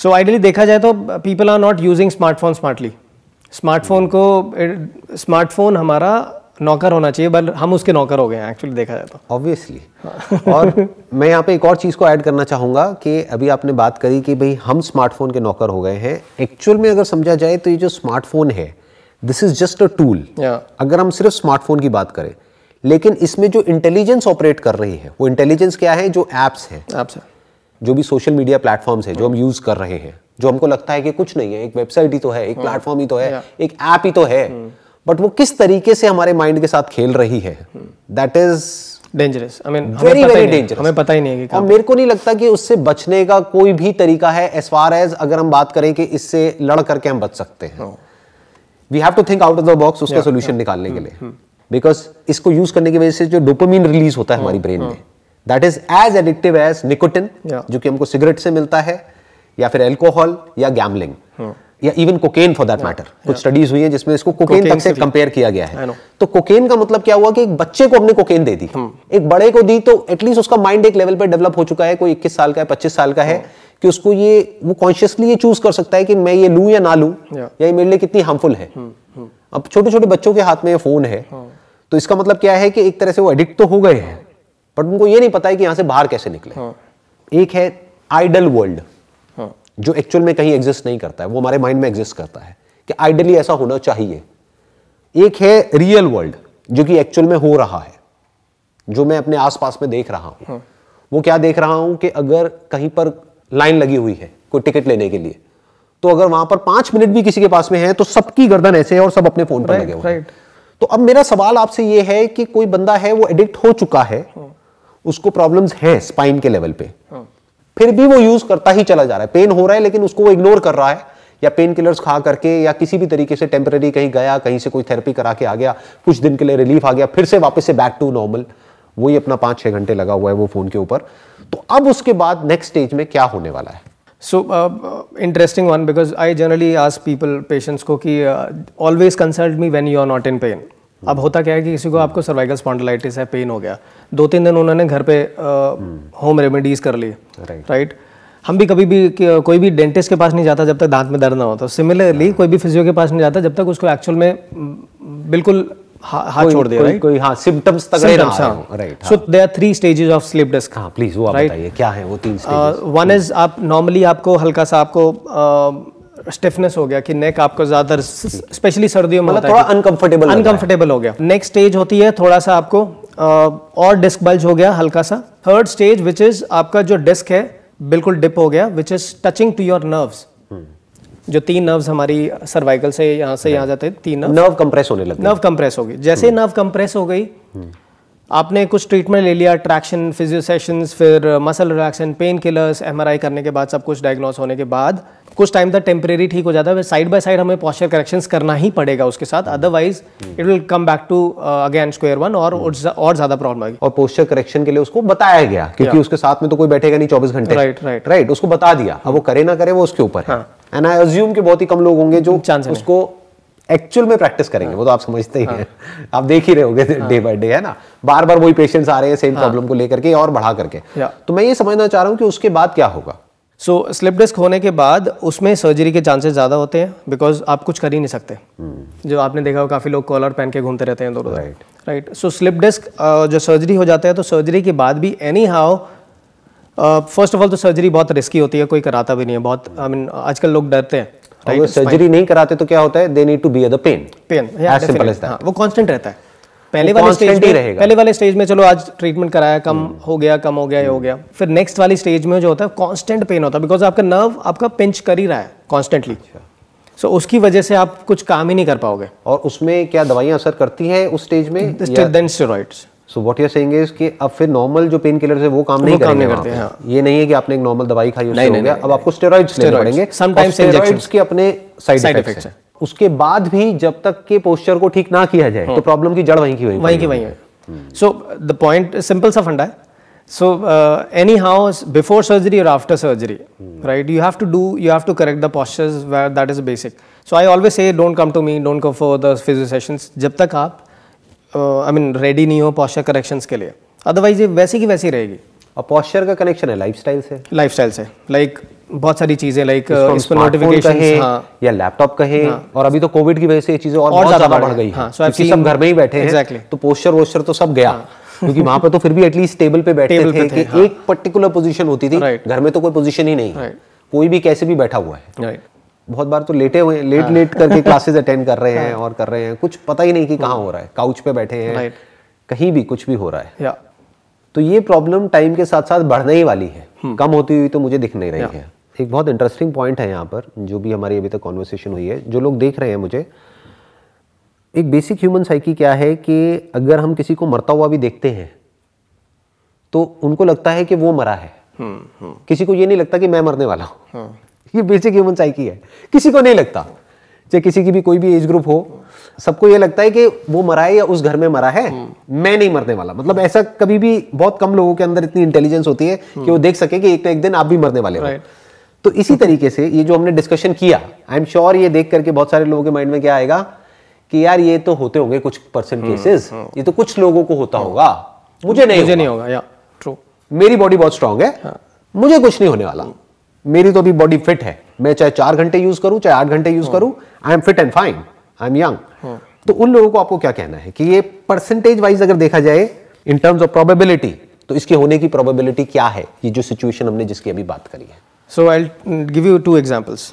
सो आइडियली देखा जाए तो people are not using smartphone smartly smartphone को स्मार्टफ़ोन हमारा नौकर होना चाहिए बट हम उसके नौकर हो गए हैं एक्चुअली देखा जाए तो। ऑब्वियसली और मैं यहाँ पे एक और चीज़ को ऐड करना चाहूँगा कि अभी आपने बात करी कि भाई हम स्मार्टफ़ोन के नौकर हो गए हैं। एक्चुअल में अगर समझा जाए तो ये जो स्मार्टफ़ोन है this is just a tool अगर हम सिर्फ़ स्मार्टफ़ोन की बात करें लेकिन इसमें जो इंटेलिजेंस ऑपरेट कर रही है वो इंटेलिजेंस क्या है? जो एप्स हैं। आपसे जो भी सोशल मीडिया प्लेटफॉर्म्स है जो हम यूज़ कर रहे हैं जो हमको लगता है कि कुछ नहीं है एक वेबसाइट ही तो है एक प्लेटफॉर्म ही तो है एक ऐप ही तो है। बट वो किस तरीके से हमारे माइंड के साथ खेल रही है? That is dangerous I mean very very dangerous हमें पता ही नहीं है कि और मेरे को नहीं लगता कि उससे बचने का कोई भी तरीका है एज फार एज अगर हम बात करें कि इससे लड़ करके हम बच सकते हैं। We have to think out of the box उसका सोल्यूशन yeah. निकालने के लिए। बिकॉज़ इसको यूज़ करने की वजह से जो डोपामीन रिलीज़ होता है हमारी ब्रेन में that is as addictive as nicotine Yeah. जो कि हमको सिगरेट से मिलता है या फिर एल्कोहल या गैमलिंग या even cocaine for that matter कुछ स्टडीज़ हुई है जिसमें इसको कोकेन तक से कंपेयर किया गया है। तो कोकेन का मतलब क्या हुआ कि एक बच्चे को हमने कोकेन दे दी। एक बड़े को दी तो एटलीस्ट उसका माइंड एक लेवल पे डेवलप हो चुका है। कोई 21 साल का है 25 साल का है कि उसको ये वो कॉन्शियसली ये चूज़ कर सकता है कि मैं ये लूँ या ना लूँ. या ये मेरे लिए कितनी हार्मफुल है। अब छोटे छोटे बच्चों के हाथ में ये फ़ोन है। तो इसका मतलब क्या है कि एक तरह से वो एडिक्ट तो हो गए हैं बट उनको ये नहीं पता है कि यहाँ से बाहर कैसे निकले। एक है आइडल वर्ल्ड हाँ जो एक्चुअल में कहीं एग्जिस्ट नहीं करता है वो हमारे माइंड में एग्जिस्ट करता है कि आइडली ऐसा होना चाहिए। एक है रियल वर्ल्ड जो कि एक्चुअल में हो रहा है जो मैं अपने आसपास में देख रहा हूँ। वो क्या देख रहा हूँ कि अगर कहीं पर लाइन लगी हुई है कोई टिकट लेने के लिए तो अगर वहाँ पर पाँच मिनट भी किसी के पास में है तो सबकी गर्दन ऐसे है और सब अपने फ़ोन पर लगे हुए हैं। तो अब मेरा सवाल आपसे ये है कि कोई बंदा है वो एडिक्ट हो चुका है उसको प्रॉब्लम्स हैं स्पाइन के लेवल पे? फिर भी वो यूज़ करता ही चला जा रहा है। पेन हो रहा है, लेकिन उसको वो इग्नोर कर रहा है। या पेन किलर्स खा करके, या किसी भी तरीके से टेम्पररी कहीं गया, कहीं से कोई थेरेपी करा के आ गया, कुछ दिन के लिए रिलीफ आ गया, फिर से वापस से बैक टू नॉर्मल वही अपना पाँच छः घंटे लगा हुआ है वो फ़ोन के ऊपर। तो अब उसके बाद नेक्स्ट स्टेज में क्या होने वाला है? So interesting one because I generally generally people patients को कि always consult me me you are not in pain. अब होता क्या है कि किसी को आपको सर्वाइकल स्पॉन्डिलाइटिस है पेन हो गया। दो तीन दिन उन्होंने घर पे होम रेमेडीज कर ली. राइट हम भी कभी भी कोई भी डेंटिस्ट के पास नहीं जाता जब तक दांत में दर्द ना हो। तो सिमिलरली कोई भी फिजियो के पास नहीं जाता जब तक उसको एक्चुअल में बिल्कुल हा- हाथ छोड़ दिया कोई, राइट कोई हाँ सिम्टम्स तक Symptoms, हाँ. Right there are three stages of sleep disc. हाँ प्लीज़ वो आप बताइए क्या है वो तीन स्टेज वन इज़ आप नॉर्मली आपको हल्का सा आपको स्टिफनेस हो गया कि नेक आपको ज़्यादा स्पेशली सर्दियों में मतलब थोड़ा अनकंफर्टेबल अनकंफर्टेबल हो। गया। नेक्स्ट स्टेज होती है थोड़ा सा आपको और डिस्क बल्ज हो गया हल्का सा। थर्ड स्टेज विच इज़ आपका जो डिस्क है बिल्कुल डिप हो गया which is touching to your nerves जो तीन नर्व्स हमारी सर्वाइकल से यहाँ से यहाँ जाते हैं तीन नर्व कंप्रेस होने लगे नर्व कंप्रेस होगी जैसे नर्व कंप्रेस हो गई आपने कुछ ट्रीटमेंट ले लिया ट्रैक्शन फिजियो सेशंस फिर muscle relaxant pain killers MRI करने के बाद सब कुछ डायग्नोस होने के बाद कुछ टाइम तक टेम्परेरी ठीक हो जाता है साइड बाय साइड हमें पॉस्चर करेक्शंस करना ही पड़ेगा उसके साथ otherwise it will come back to again square one और और ज़्यादा प्रॉब्लम आएगी। और पोस्चर करेक्शन के लिए उसको बताया गया क्योंकि उसके साथ में तो कोई बैठेगा नहीं चौबीस घंटे। Right, right. राइट उसको बता दिया अब वो करे ना करे वो उसके ऊपर है। एंड आई अज्यूम कि बहुत ही कम लोग होंगे जो। उसको एक्चुअल में प्रैक्टिस करेंगे हाँ, वो तो आप समझते ही हैं। आप देख ही रहे होगे डे बाय डे है ना? बार बार वही पेशेंट्स आ रहे हैं सेम प्रॉब्लम को लेकर के और बढ़ा करके। तो मैं ये समझना चाह रहा हूँ कि उसके बाद क्या होगा? सो स्लिप डिस्क होने के बाद उसमें सर्जरी के चांसेस ज़्यादा होते हैं बिकॉज़ आप कुछ कर ही नहीं सकते। जो आपने देखा हो काफ़ी लोग कॉलर पहन के घूमते रहते हैं दोनों। Right. Right so slip disc जो सर्जरी हो जाता है तो सर्जरी के बाद भी anyhow first of all तो सर्जरी बहुत रिस्की होती है कोई कराता भी नहीं है बहुत आई मीन आजकल लोग डरते हैं। अगर सर्जरी नहीं कराते तो क्या होता है? They need to be the pain pain as that. हाँ वो कांस्टेंट रहता है। पहले वाले स्टेज ही में रहेगा। पहले वाले स्टेज में चलो आज ट्रीटमेंट कराया कम हो गया कम हो गया ये हो गया। फिर नेक्स्ट वाली स्टेज में जो होता है कांस्टेंट पेन होता है। बिकॉज़ आपका नर्व आपका पिंच कर ही रहा है कॉन्स्टेंटली सो उसकी वजह से आप कुछ काम ही नहीं कर पाओगे। और उसमें क्या दवाइयाँ असर करती है उस स्टेज में? Then steroids so what you saying is कि अब फिर नॉर्मल जो पेन किलर है वो काम नहीं काम करेंगे नहीं करते, पे। हाँ। ये नहीं है कि आपने एक नॉर्मल दवाई खाई उससे हो गया। अब आपको स्टेरॉइड्स लेने पड़ेंगे. के अपने साइड इफेक्ट्स हैं। उसके बाद भी जब तक के पोस्चर को ठीक ना किया जाए तो प्रॉब्लम की जड़ वहीं की वहीं वहीं की वहीं है। सो द पॉइंट सिंपल सा फंडा है। So anyhow before surgery और after surgery right you have to do you have to correct the postures where that is basic so I always say don't come to me don't come for the physio sessions जब तक आप आई मीन रेडी नहीं हो posture करेक्शंस के लिए। अदरवाइज़ ये वैसी की वैसी रहेगी। और पोस्चर का कनेक्शन है लाइफस्टाइल से? लाइफस्टाइल से। लाइक बहुत सारी चीज़ें लाइक इस पर नोटिफिकेशन कहें हाँ। या लैपटॉप कहें और अभी तो कोविड की वजह से ये चीज़ें और, और बहुत ज़्यादा बढ़ गई। हाँ, so क्योंकि सब घर में ही बैठे exactly. हैं तो पोस्चर वोस्चर तो सब गया। *laughs* क्योंकि वहाँ पर तो फिर भी एटलीस्ट टेबल पे बैठते पे थे कि एक पर्टिकुलर पोजीशन होती थी घर में तो कोई पोजीशन ही नहीं है। कोई भी कैसे भी बैठा हुआ है। राइट बहुत बार तो लेटे हुए हैं लेट लेट करके क्लासेस अटेंड कर रहे *laughs* हैं और कर रहे हैं। कुछ पता ही नहीं कि कहाँ हो रहा है। काउच पे बैठे हैं। कहीं भी कुछ भी हो रहा है। या तो ये प्रॉब्लम टाइम के साथ साथ बढ़ने ही वाली है। कम होती हुई तो मुझे दिख नहीं रही है। एक बहुत इंटरेस्टिंग पॉइंट है यहाँ पर जो भी हमारी अभी तक कॉन्वर्सेशन हुई है। जो लोग देख रहे हैं मुझे एक बेसिक ह्यूमन साइकी क्या है कि अगर हम किसी को मरता हुआ भी देखते हैं तो उनको लगता है कि वो मरा है। किसी को ये नहीं लगता कि मैं मरने वाला हूँ। ये बेसिक ह्यूमन साइकी है। किसी को नहीं लगता चाहे किसी की भी कोई भी एज ग्रुप हो सबको ये लगता है कि वो मरा है या उस घर में मरा है मैं नहीं मरने वाला। मतलब ऐसा कभी भी बहुत कम लोगों के अंदर इतनी इंटेलिजेंस होती है कि वो देख सके कि एक ना एक दिन आप भी मरने वाले हो। तो इसी तरीके से ये जो हमने डिस्कशन किया आई एम श्योर ये देख करके बहुत सारे लोगों के माइंड में क्या आएगा कि यार ये तो होते होंगे कुछ परसेंट केसेस ये तो कुछ लोगों को होता होगा। मुझे नहीं मुझे। नहीं होगा या ट्रू मेरी बॉडी बहुत स्ट्रांग है मुझे कुछ नहीं होने वाला। मेरी तो अभी बॉडी फिट है। मैं चाहे चार घंटे यूज़ करूँ चाहे आठ घंटे यूज़ करूँ I am fit and fine I am young तो उन लोगों को आपको क्या कहना है कि ये परसेंटेज वाइज अगर देखा जाए इन टर्म्स ऑफ़ प्रोबेबिलिटी तो इसके होने की प्रोबेबिलिटी क्या है? ये जो सिचुएशन हमने जिसकी अभी बात करी है। Mm, give you two examples,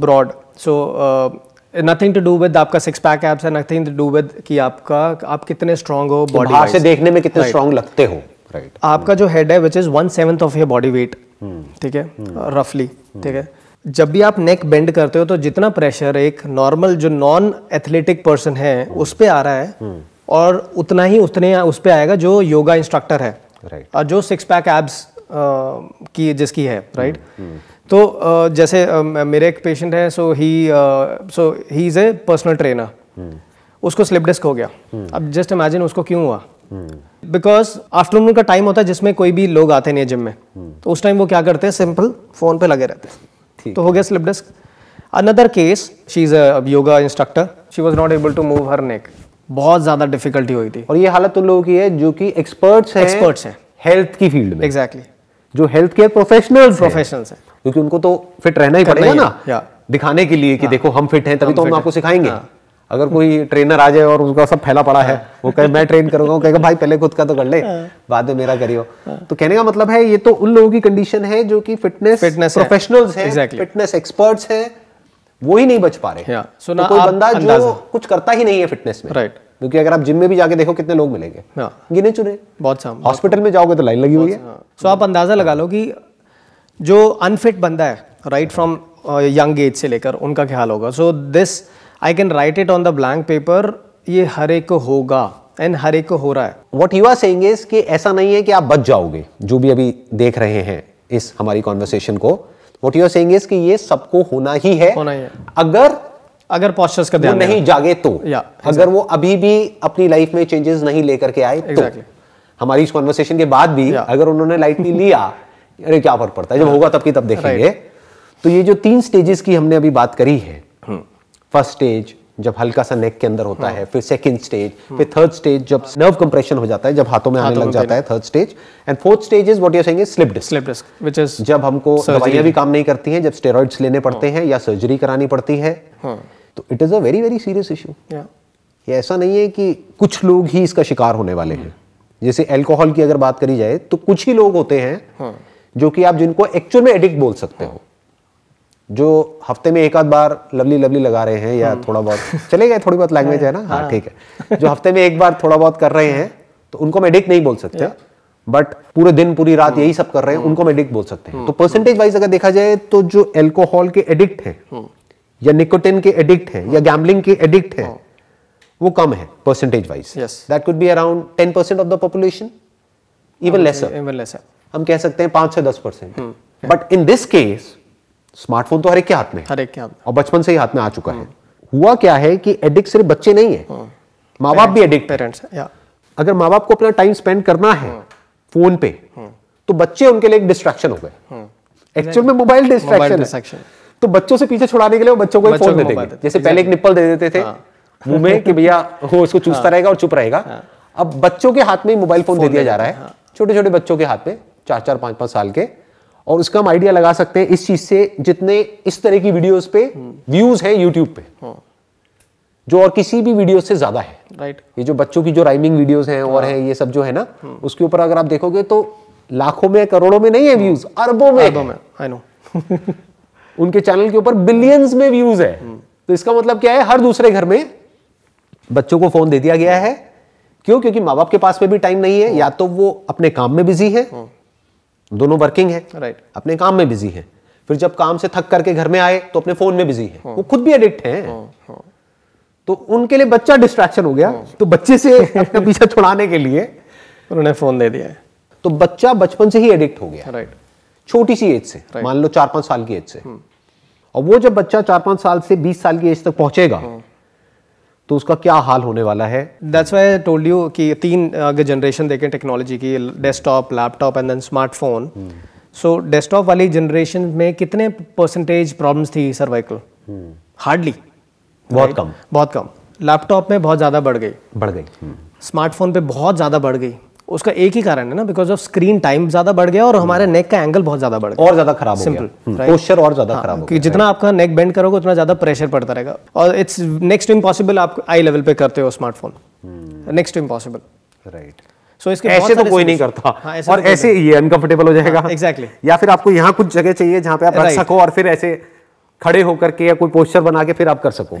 broad. So uh, nothing to do with आपका सिक्स पैक एप्स है नथिंग टू डू with कि आपका आप कितने स्ट्रांग हो बॉडी से देखने में कितने Right. लगते हो। Right right. आपका जो हेड है which is one seventh of your body weight ठीक है? रफली ठीक है? जब भी आप नेक बेंड करते हो तो जितना प्रेशर एक नॉर्मल जो नॉन एथलेटिक पर्सन है उस पे आ रहा है और उतना ही उतने उस पे आएगा जो योगा इंस्ट्रक्टर है राइट और जो सिक्स पैक एब्स की जिसकी है राइट तो अ, जैसे अ, मेरे एक पेशेंट है so he so he is a personal trainer उसको स्लिप डिस्क हो गया। अब जस्ट इमेजिन उसको क्यों हुआ? बिकॉज़ आफ्टरनून का टाइम होता है जिसमें कोई भी लोग आते नहीं है जिम में। तो उस टाइम वो क्या करते हैं? सिंपल फ़ोन पे लगे रहते हैं। तो हो गया slip disc another case she is a yoga instructor she was not able to move her neck बहुत ज़्यादा डिफिकल्टी हुई थी। और ये हालत उन लोगों की है जो कि एक्सपर्ट्स हैं Experts हैं। हेल्थ की फ़ील्ड में। एग्जैक्टली जो हेल्थ केयर प्रोफेशनल्स प्रोफेशनल्स हैं। क्योंकि उनको तो फिट रहना ही पड़ेगा ना। दिखाने के लिए कि देखो हम फिट हैं तभी तो हम आपको सिखाएँगे। हाँ। अगर कोई ट्रेनर आ जाए और उसका सब फैला पड़ा है वो कहे मैं ट्रेन करूँगा वो कहेगा भाई पहले खुद का तो कर ले बाद में मेरा करियो। तो कहने का मतलब है ये तो उन लोगों की कंडीशन है जो कि फिटनेस है। प्रोफेशनल्स हैं Exactly. फिटनेस एक्सपर्ट्स हैं वो ही नहीं बच पा रहे। Yeah. So तो कोई बंदा जो कुछ करता ही नहीं है फिटनेस में। Right. क्योंकि अगर आप जिम में भी जाके देखो कितने लोग मिलेंगे। हाँ। गिने चुने। बहुत साम हॉस्पिटल में जाओगे तो लाइन लगी हुई है। सो आप अंदाज़ा लगा लो कि जो अनफिट बंदा है राइट फ्रॉम यंग एज से लेकर उनका क्या हाल होगा? So this I can write it on the blank paper ये हर एक को होगा एंड हर एक को हो रहा है। What you are saying is कि ऐसा नहीं है कि आप बच जाओगे जो भी अभी देख रहे हैं इस हमारी कॉन्वर्सेशन को। What you are saying is कि ये सबको होना ही है। होना ही है। अगर अगर पॉस्चर्स का ध्यान नहीं जागे तो। या Yeah, अगर वो अभी भी अपनी लाइफ में चेंजेस नहीं लेकर के आए exactly. तो हमारी इस कॉन्वर्सेशन के बाद भी Yeah. अगर उन्होंने लाइटली लिया अरे क्या फ़र्क पड़ता है? जब होगा तब की तब देखेंगे। Right. तो ये जो तीन स्टेजेस की हमने अभी बात करी है फ़र्स्ट स्टेज जब हल्का सा नेक के अंदर होता हाँ। है फिर सेकंड स्टेज फिर थर्ड स्टेज जब नर्व कंप्रेशन हो जाता है जब हाथों में आने लग जाता है third stage and fourth stage is what you are saying slip disc slip disc which is जब हमको दवाइयाँ भी काम नहीं करती हैं जब स्टेरॉइड्स लेने पड़ते हैं। या सर्जरी करानी पड़ती है तो it is a very very serious issue ये ऐसा नहीं है कि कुछ लोग ही इसका शिकार होने वाले हैं। जैसे एल्कोहल की अगर बात करी जाए तो कुछ ही लोग होते हैं जो कि आप जिनको एक्चुअल में एडिक्ट बोल सकते हो। जो हफ़्ते में एक आध बार लवली लवली लगा रहे हैं या थोड़ा बहुत। चले गए थोड़ी बहुत लैंग्वेज है। ना? हाँ ठीक है। जो हफ़्ते में एक बार थोड़ा बहुत कर रहे हैं तो उनको हम एडिक्ट नहीं बोल सकते। बट पूरे दिन पूरी रात यही सब कर रहे हैं उनको हम एडिक्ट बोल सकते हैं। तो परसेंटेज वाइज अगर देखा जाए तो जो अल्कोहल के एडिक्ट हैं या निकोटिन के एडिक्ट है या गैम्बलिंग के एडिक्ट हैं वो कम है percentage wise that could be around ten percent of the population even lesser even lesser हम कह सकते हैं पाँच से दस percent but in this case smartphone तो हर एक के हाथ में हर एक के हाथ में। और बचपन से ही हाथ में आ चुका है। हुआ क्या है कि एडिक्ट सिर्फ़ बच्चे नहीं है। माँ बाप भी एडिक्ट पेरेंट्स अगर माँ बाप को अपना टाइम स्पेंड करना है फ़ोन पे तो बच्चे उनके लिए एक डिस्ट्रैक्शन हो गए। एक्चुअल में मोबाइल डिस्ट्रैक्शन तो बच्चों से पीछे छुड़ाने के लिए वो बच्चों को फ़ोन दे देंगे। जैसे पहले एक निप्पल दे देते थे मुँह में कि भैया वो उसको *laughs* चूसता रहेगा और चुप रहेगा। अब बच्चों के हाथ में ही मोबाइल फ़ोन दे दिया जा रहा है। छोटे छोटे बच्चों के हाथ में चार चार पाँच पाँच साल के। और उसका हम आइडिया लगा सकते हैं इस चीज़ से जितने इस तरह की वीडियोस पे व्यूज़ है यूट्यूब पे। जो और किसी भी वीडियो से ज़्यादा है। राइट ये जो बच्चों की जो राइमिंग वीडियोस हैं और है। ये सब जो है ना उसके ऊपर अगर आप देखोगे तो लाखों में करोड़ों में नहीं है व्यूज़ अरबों में। अरबों में आई नो *laughs* उनके चैनल के ऊपर बिलियंस में व्यूज़ है। तो इसका मतलब क्या है? हर दूसरे घर में बच्चों को फ़ोन दे दिया गया है। क्यों? क्योंकि माँ बाप के पास में भी टाइम नहीं है या तो वो अपने काम में बिज़ी है। दोनों वर्किंग है। राइट अपने काम में बिज़ी है। फिर जब काम से थक करके घर में आए तो अपने फ़ोन में बिज़ी है। वो खुद भी एडिक्ट हैं। तो उनके लिए बच्चा डिस्ट्रैक्शन हो गया। तो बच्चे से अपना पीछा छुड़ाने के लिए उन्होंने फ़ोन दे दिया है। तो बच्चा बचपन से ही एडिक्ट हो गया। राइट छोटी सी एज से। मान लो चार पाँच साल की एज से। और वो जब बच्चा चार पाँच साल से बीस साल की एज तक पहुंचेगा तो उसका क्या हाल होने वाला है? That's why I told you कि तीन अगर जनरेशन देखें टेक्नोलॉजी की desktop laptop and then smartphone so desktop वाली जनरेशन में कितने परसेंटेज प्रॉब्लम्स थी सर्वाइकल हार्डली बहुत कम. बहुत कम. लैपटॉप में बहुत ज़्यादा बढ़ गई. बढ़ गई. स्मार्टफ़ोन पे बहुत ज़्यादा बढ़ गई. उसका एक ही कारण है ना बिकॉज़ ऑफ़ स्क्रीन टाइम ज़्यादा बढ़ गया और हमारे नेक का एंगल बहुत ज़्यादा बढ़ गया। और ज़्यादा खराब हो Simple, पोस्चर और ज़्यादा खराब हो कि जितना आपका नेक बेंड करोगे उतना ज़्यादा प्रेशर पड़ता रहेगा। और इट्स नेक्स्ट इम्पॉसिबल आप आई लेवल पे करते हो smartphone next impossible right so इसके ऐसे तो कोई नहीं करता। हाँ, ऐसे और तो ऐसे ये अनकंफर्टेबल हो जाएगा। हाँ, exactly. या फिर आपको यहाँ कुछ जगह चाहिए जहाँ पे आप रख. सको और फिर ऐसे खड़े होकर के या कोई पोस्टर बना के फिर आप कर सको.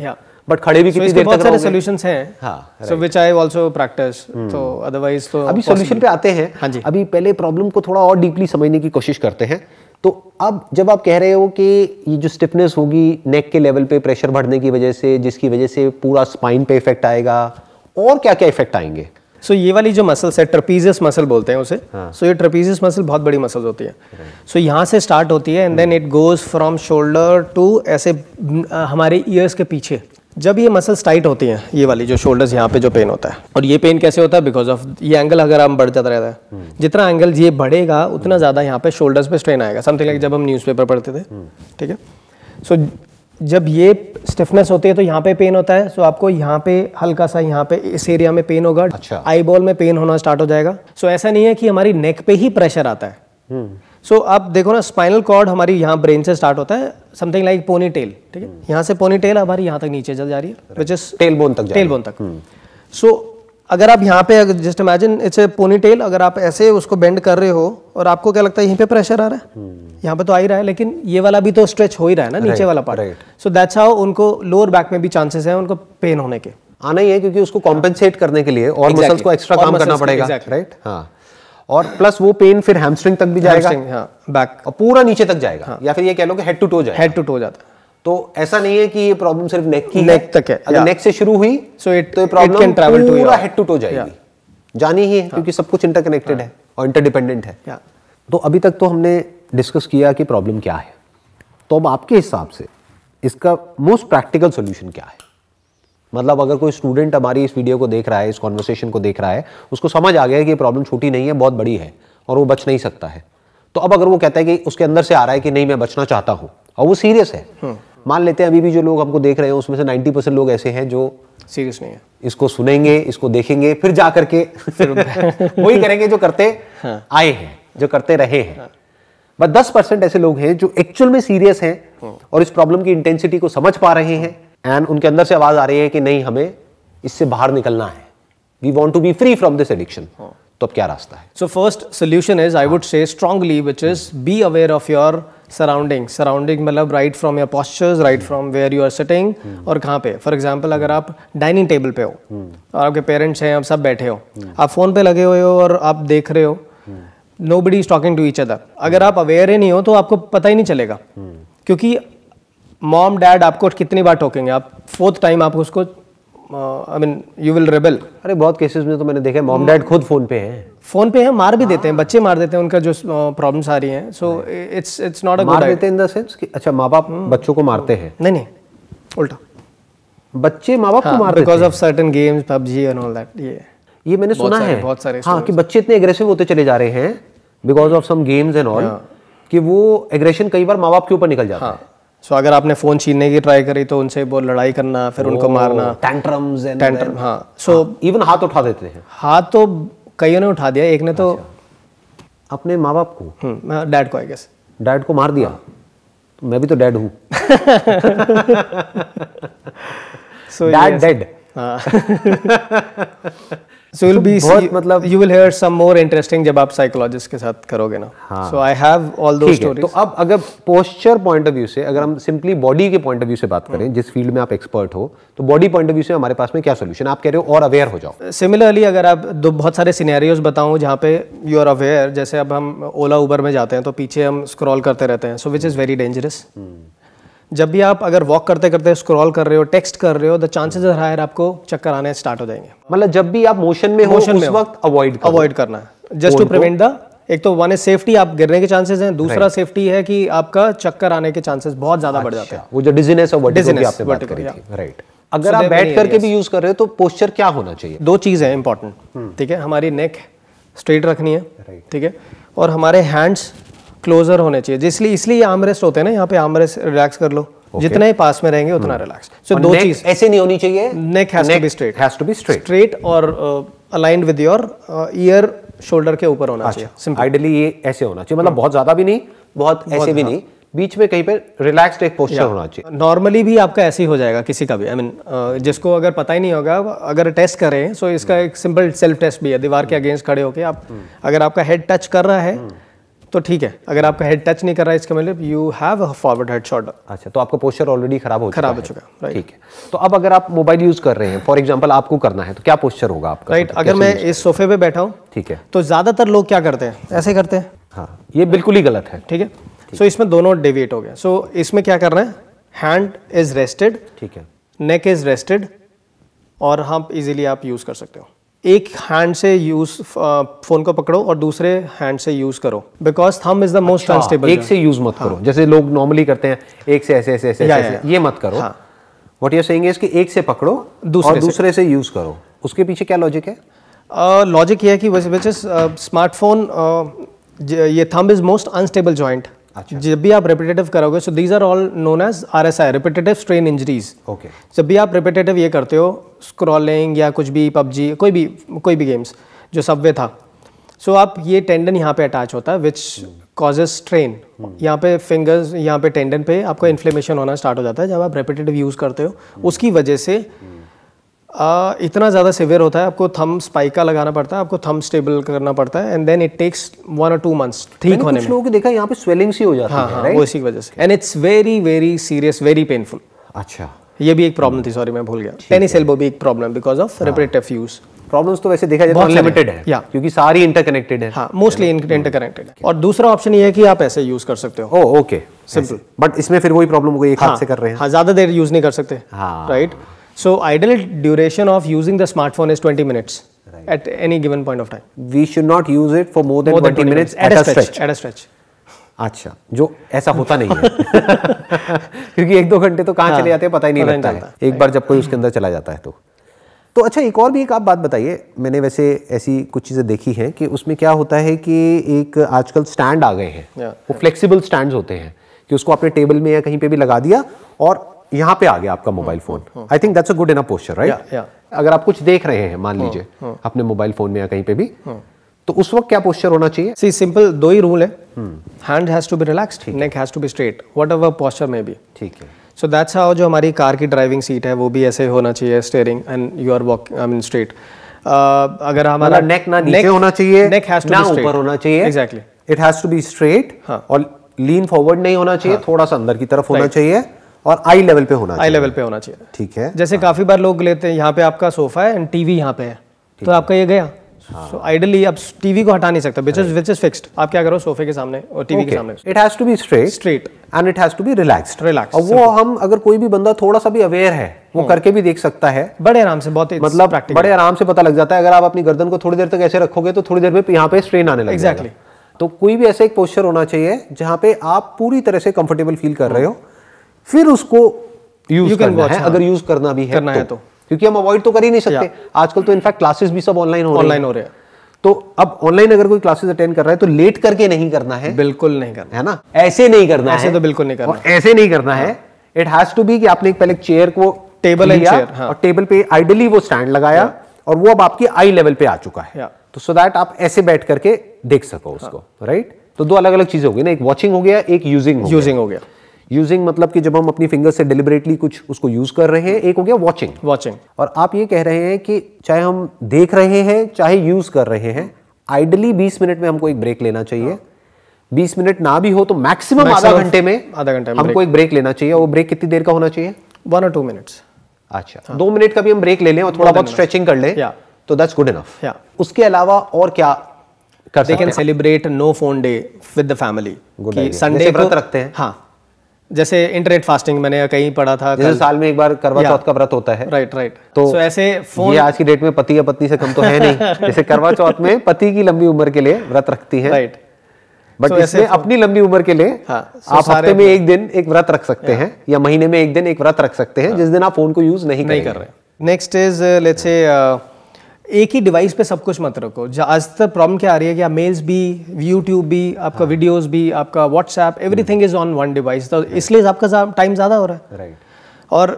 बट खड़े भी कितनी देर बहुत तक सारे सॉल्यूशंस हैं। हाँ, so which I also practice तो अदरवाइज़ तो अभी सॉल्यूशन पे आते हैं। हाँ जी। अभी पहले प्रॉब्लम को थोड़ा और डीपली समझने की कोशिश करते हैं। तो अब जब आप कह रहे हो कि ये जो स्टिफनेस होगी नेक के लेवल पे प्रेशर बढ़ने की वजह से जिसकी वजह से पूरा स्पाइन पे इफ़ेक्ट आएगा और क्या क्या इफ़ेक्ट आएँगे? सो so, ये वाली जो मसल्स है ट्रपीजियस मसल बोलते हैं उसे सो हाँ. so, ये ट्रपीजियस मसल बहुत बड़ी मसल्स होती है। सो right. so, यहाँ से स्टार्ट होती है and then it goes from shoulder to ऐसे हमारे ईयर्स के पीछे। जब ये मसल्स टाइट होती हैं ये वाली जो शोल्डर्स यहाँ पे जो पेन होता है। और ये पेन कैसे होता है? बिकॉज़ ऑफ़ ये एंगल अगर हम बढ़ जाता रहता है जितना एंगल ये बढ़ेगा उतना ज़्यादा यहाँ पे शोल्डर्स पे स्ट्रेन आएगा। समथिंग लाइक जब हम न्यूज़पेपर पढ़ते थे ठीक है? सो जब ये स्टिफनेस होती है तो यहाँ पे पेन होता है। सो आपको यहाँ पे हल्का सा यहाँ पे इस एरिया में पेन होगा। अच्छा। आई बॉल में पेन होना स्टार्ट हो जाएगा। सो ऐसा नहीं है कि हमारी नेक पे ही प्रेशर आता है। सो so, आप देखो ना स्पाइनल कॉर्ड हमारी यहाँ ब्रेन से स्टार्ट होता है समथिंग लाइक पोनी टेल ठीक है? यहाँ से पोनी टेल हमारी यहाँ तक नीचे चल जा रही है विच इज़ टेल बोन तक टेल बोन तक। सो अगर आप यहाँ पे just imagine it's a ponytail अगर आप ऐसे उसको बेंड कर रहे हो और आपको क्या लगता है यहीं पे प्रेशर आ रहा है? hmm. यहाँ पे तो आ ही रहा है लेकिन ये वाला भी तो स्ट्रेच हो ही रहा है ना right, नीचे वाला पार्ट सो दैट्स हाउ उनको लोअर बैक में भी चांसेस है उनको पेन होने के। आना ही है क्योंकि उसको कॉम्पेंसेट करने के लिए और Exactly. मसल्स को एक्स्ट्रा काम करना पड़ेगा. राइट हाँ। और प्लस वो पेन फिर हैमस्ट्रिंग तक भी जाएगा। हाँ। बैक और पूरा नीचे तक जाएगा। हाँ. या फिर ये कह लो कि हेड टू टो जाएगा। हेड टू टो जाता तो ऐसा नहीं है कि ये प्रॉब्लम सिर्फ़ नेक की Neck तक है, अगर नेक से शुरू हुई So it- तो ये प्रॉब्लम पूरा हेड टू टो जाएगी। जानी ही है क्योंकि सब कुछ इंटरकनेक्टेड है। और इंटरडिपेंडेंट है। तो अभी तक तो हमने डिस्कस किया कि प्रॉब्लम क्या है। तो अब आपके हिसाब से इसका मोस्ट प्रैक्टिकल सोल्यूशन क्या है? मतलब अगर कोई स्टूडेंट हमारी इस वीडियो को देख रहा है इस कॉन्वर्सेशन को देख रहा है उसको समझ आ गया है कि ये प्रॉब्लम छोटी नहीं है बहुत बड़ी है और वो बच नहीं सकता है। तो अब अगर वो कहता है कि उसके अंदर से आ रहा है कि नहीं मैं बचना चाहता हूँ और वो सीरियस है। मान लेते हैं अभी भी जो लोग हमको देख रहे हैं उसमें से 90 परसेंट लोग ऐसे हैं जो सीरियस नहीं है। इसको सुनेंगे इसको देखेंगे फिर जा करके फिर *laughs* वही करेंगे जो करते आए हैं जो करते रहे हैं। बस दस परसेंट ऐसे लोग हैं जो एक्चुअल में सीरियस हैं और इस प्रॉब्लम की इंटेंसिटी को समझ पा रहे हैं। एंड उनके अंदर से आवाज़ आ रही है कि नहीं हमें इससे बाहर निकलना है। We want to be free from this addiction तो अब क्या रास्ता है? So first solution is I would say strongly which is be aware of your surrounding. Surrounding मतलब right from your postures, right from where you are sitting और कहाँ पे. For example अगर आप डाइनिंग टेबल पे हो और आपके पेरेंट्स हैं आप सब बैठे हो आप फ़ोन पे लगे हुए हो और आप देख रहे हो nobody is talking to each other अगर आप अवेयर ही नहीं हो तो आपको पता ही नहीं चलेगा। क्योंकि मॉम डैड आपको कितनी बार टोकेंगे? आप फोर्थ टाइम आप उसको I mean you will rebel अरे बहुत केसेस में तो मैंने देखा मॉम डैड खुद फ़ोन पे हैं। फ़ोन पे है मार भी देते हैं बच्चे मार देते हैं उनका जो प्रॉब्लम्स आ रही हैं। So it's it's not a good मार देते इन द सेंस कि अच्छा माँ बाप बच्चों को मारते हैं। नहीं नहीं उल्टा। बच्चे माँ बाप को मार because of certain games PUBG and all that ये। ये मैंने सुना है। बहुत सारे हाँ कि बच्चे इतने एग्रेसिव होते चले जा रहे हैं because of some games and all कि वो एग्रेशन कई बार माँ बाप के ऊपर निकल जाता हाँ। सो so, अगर आपने फ़ोन छीनने की ट्राई करी तो उनसे वो लड़ाई करना फिर उनको मारना। है टैंट्रम्स एंड टेंटर हाँ। सो इवन हाथ उठा देते हैं। हाथ तो कईयों ने उठा दिया एक ने तो अपने माँ बाप को डैड को आई गेस डैड को मार दिया? तो मैं भी तो डैड हूँ। So dad dead so will be मतलब- you will hear some more interesting जब आप साइकोलॉजिस्ट के साथ करोगे ना। सो आई हैव ऑल दो है तो स्टोरीज अब अगर पोस्चर पॉइंट ऑफ़ व्यू से अगर हम सिंपली बॉडी के पॉइंट ऑफ़ व्यू से बात करें जिस फ़ील्ड में आप एक्सपर्ट हो तो बॉडी पॉइंट ऑफ़ व्यू से हमारे पास में क्या सोल्यूशन आप कह रहे हो और अवेयर हो जाओ। सिमिलरली अगर आप दो बहुत सारे सिनेरियोज बताऊँ जहाँ पे यू आर अवेयर जैसे अब हम ओला उबर में जाते हैं तो पीछे हम स्क्रॉल करते रहते हैं so which is very dangerous जब भी आप अगर वॉक करते करते स्क्रॉल कर रहे हो टेक्स्ट कर रहे हो द चांसेस आर हायर आपको चक्कर आने स्टार्ट हो जाएँगे। मतलब जब भी आप मोशन में हो Motion उस में वक्त अवॉइड अवॉइड करना है। जस्ट टू प्रिवेंट द एक तो वन इज़ सेफ्टी आप गिरने के चांसेस हैं। दूसरा सेफ्टी है कि आपका चक्कर आने के चांसेस बहुत ज़्यादा बढ़ जाते हैं। वो जो डिजीनेस और वर्टिगो की आपने बात करी थी। राइट अगर आप बैठ करके भी यूज़ कर रहे हो तो पोस्चर क्या होना चाहिए? दो चीज़ है इंपॉर्टेंट ठीक है? हमारी नेक स्ट्रेट रखनी है ठीक है? और हमारे हैंड्स क्लोजर होने चाहिए। जिसलिए इसलिए आर्मरेस्ट होते हैं ना यहाँ पे आर्मरेस्ट रिलैक्स कर लो। Okay. जितने पास में रहेंगे उतना रिलैक्स सो दो चीज़। ऐसे नहीं होनी चाहिए। Neck has to be straight has to be straight straight और aligned with your ear shoulder के ऊपर होना चाहिए। आइडियली ये ऐसे होना चाहिए। मतलब बहुत ज़्यादा भी नहीं बहुत ऐसे भी नहीं। बीच में कहीं पे रिलैक्स्ड एक पोस्चर होना चाहिए। नॉर्मली भी आपका ऐसे ही हो जाएगा किसी का भी। आई I मीन mean, जिसको अगर पता ही नहीं होगा अगर टेस्ट करें सो इसका एक सिंपल सेल्फ टेस्ट भी है। दीवार के अगेंस्ट खड़े होके आप अगर आपका हेड टच कर रहा है तो ठीक है अगर आपका हेड टच नहीं कर रहा है इसका मतलब you have a forward head shoulder अच्छा तो आपका पोस्चर ऑलरेडी खराब हो खराब हो चुका है, ठीक है। तो अब अगर आप मोबाइल यूज़ कर रहे हैं फॉर एग्जांपल आपको करना है तो क्या पोस्चर होगा आपका? राइट अगर मैं इस सोफे पे बैठा हूँ ठीक है। तो ज़्यादातर लोग क्या करते हैं? ऐसे करते हैं। हाँ ये बिल्कुल ही गलत है। ठीक है? सो इसमें दोनों डेविएट हो गया। सो इसमें क्या करना है? हैंड इज़ रेस्टेड ठीक है। नेक इज़ रेस्टेड और हम इजीली आप यूज़ कर सकते हो। एक हैंड से यूज़ फ़ोन को पकड़ो और दूसरे हैंड से यूज़ करो। बिकॉज़ थम इज़ द मोस्ट अनस्टेबल एक से यूज़ मत करो। जैसे लोग नॉर्मली करते हैं एक से ऐसे ऐसे ऐसे या, ऐसे या, ये मत करो। हाँ। व्हाट यू सेइंग इज़ कि एक से पकड़ो दूसरे और से। दूसरे से यूज़ करो। उसके पीछे क्या लॉजिक है? लॉजिक ये है कि विच इज़ स्मार्टफ़ोन ये thumb is most unstable joint अच्छा। जब भी आप रिपीटेटिव करोगे so these are all known as R S I repetitive strain injuries okay जब भी आप रिपीटेटिव ये करते हो स्क्रॉलिंग या कुछ भी पबजी कोई भी कोई भी गेम्स जो सबवे था सो so, आप ये टेंडन यहाँ पे अटैच होता है विच कॉजेज स्ट्रेन यहाँ पे फिंगर्स यहाँ पे टेंडन पे आपको इन्फ्लेमेशन होना स्टार्ट हो जाता है जब आप रेपिटेटिव यूज़ करते हो उसकी वजह से आ, इतना ज़्यादा सिवियर होता है आपको थम स्पाइका लगाना पड़ता है आपको थम स्टेबल करना पड़ता है and then it takes one और टू मंथ्स ठीक होने कुछ में। लोगों को देखा यहाँ पे स्वेलिंग सी हो जाती हाँ है हाँ वो इसी की वजह से। And it's very very serious very painful अच्छा। ये भी एक प्रॉब्लम थी सॉरी मैं भूल गया। टेनिस एल्बो भी एक problem because of repetitive use problems तो वैसे देखा जाए तो बहुत है या। क्योंकि सारी इंटरकनेक्टेड है। हाँ मोस्टली इंटरकनेक्टेड है और दूसरा ऑप्शन ये है कि आप ऐसे यूज़ कर सकते हो। ओके सिंपल बट इसमें फिर वही प्रॉब्लम हो गई एक हाथ से कर रहे हैं। हाँ ज़्यादा देर यूज़ नहीं कर सकते। हाँ। Right so idle duration of using the smartphone is 20 minutes at any given point of time we should not use it for more than 20 minutes at a stretch at a stretch अच्छा जो ऐसा होता नहीं है। *laughs* क्योंकि एक दो घंटे तो कहाँ हाँ, चले जाते हैं पता ही नहीं लगता है। एक बार जब कोई उसके अंदर चला जाता है तो। तो अच्छा एक और भी एक आप बात बताइए। मैंने वैसे ऐसी कुछ चीज़ें देखी हैं कि उसमें क्या होता है कि एक आजकल स्टैंड आ गए हैं. वो फ्लेक्सिबल स्टैंड होते हैं कि उसको अपने टेबल में या कहीं पे भी लगा दिया और यहाँ पे आ गया आपका mobile phone I think that's a good enough posture right. अगर आप कुछ देख रहे हैं मान लीजिए अपने मोबाइल फ़ोन में या कहीं पे भी तो उस वक्त क्या पोस्चर होना चाहिए? सी सिंपल दो ही रूल है. Hand has to be relaxed neck has to be straight whatever posture में बी ठीक है. सो दैट्स हाउ जो हमारी कार की ड्राइविंग सीट है वो भी ऐसे होना चाहिए steering and you are walk I mean straight अगर हमारा नेक ना नीचे होना चाहिए neck has to be straight ऊपर होना चाहिए. Exactly it has to be straight हाँ। और लीन फॉरवर्ड नहीं होना चाहिए थोड़ा सा अंदर की तरफ़ होना चाहिए. और आई लेवल पे होना आई लेवल पे होना चाहिए। ठीक है। जैसे काफ़ी बार लोग लेते हैं यहाँ पे आपका सोफा है एंड टीवी यहाँ पे है। तो आपका ये गया। सो आइडली आप टीवी को हटा नहीं सकते which is which is fixed आप क्या करो सोफे के सामने और टीवी के सामने। It has to be straight straight and it has to be relaxed Relaxed, और वो हम अगर कोई भी बंदा थोड़ा सा भी अवेयर है वो करके भी देख सकता है। बड़े आराम से बहुत मतलब बड़े आराम से पता लग जाता है। अगर आप अपनी गर्दन को थोड़ी देर तक ऐसे रखोगे तो थोड़ी देर में यहाँ पे स्ट्रेन आने लग Exactly. तो कोई भी ऐसा एक पोस्चर होना चाहिए जहाँ पे आप पूरी तरह से कंफर्टेबल फील कर रहे हो। फिर उसको यूज़ करना है हाँ। अगर यूज़ करना भी है करना तो, है तो। क्योंकि हम अवॉइड तो कर ही नहीं सकते। आजकल तो इनफैक्ट क्लासेस भी सब ऑनलाइन हो ऑनलाइन हो। रहे हैं। तो अब ऑनलाइन अगर कोई क्लासेस अटेंड कर रहा है तो लेट करके नहीं करना है। बिल्कुल नहीं करना। है ना? ऐसे नहीं करना ऐसे है। तो बिल्कुल नहीं करना। ऐसे नहीं करना है। इट हैज़ टू बी कि आपने एक पहले चेयर को and लिया हाँ। और टेबल पे आइडली वो स्टैंड लगाया और वो अब आपकी आई लेवल पे आ चुका है। तो सो दैट आप ऐसे बैठ करके देख सको उसको राइट तो दो अलग अलग चीज़ें हो गई ना। एक वॉचिंग हो गया एक यूजिंग यूजिंग हो गया। यूजिंग मतलब कि जब हम अपनी फिंगर से डिलिबरेटली कुछ उसको यूज़ कर रहे हैं एक हो गया वॉचिंग वॉचिंग और आप ये कह रहे हैं कि चाहे हम देख रहे हैं चाहे यूज़ कर रहे हैं आइडली 20 मिनट में हमको एक ब्रेक लेना चाहिए। 20 मिनट ना भी हो तो मैक्सिमम आधा घंटे में आधा घंटे हमको एक ब्रेक लेना चाहिए। वो ब्रेक कितनी देर का होना चाहिए? वन और टू मिनट्स अच्छा। हाँ। दो मिनट का भी हम ब्रेक ले लें और थोड़ा बहुत स्ट्रेचिंग कर लें. तो दैट्स गुड इनफ. उसके अलावा और क्या कर सकते कैन हैं? Celebrate no phone day with the family Sunday व्रत रखते हैं। हाँ। जैसे इंटरनेट फास्टिंग मैंने कहीं पढ़ा था जैसे साल में एक बार करवा चौथ का व्रत होता है। राइट राइट तो तो ऐसे फ़ोन ये आज की डेट में पति या पत्नी से कम तो है नहीं। *laughs* जैसे करवा चौथ में पति की लंबी उम्र के लिए व्रत रखती है। राइट बट So, इसमें अपनी लंबी उम्र के लिए हाँ, so आप हफ़्ते में एक दिन एक व्रत रख सकते हैं या महीने में एक दिन एक व्रत रख सकते हैं जिस दिन आप फ़ोन को यूज़ नहीं नहीं कर रहे। नेक्स्ट इज़ लेट्स से एक ही डिवाइस पे सब कुछ मत रखो। आज तक प्रॉब्लम क्या आ रही है कि आप मेल्स भी यूट्यूब भी आपका हाँ। वीडियोस भी आपका WhatsApp everything is on one device तो इसलिए आपका टाइम ज़्यादा हो रहा है। राइट और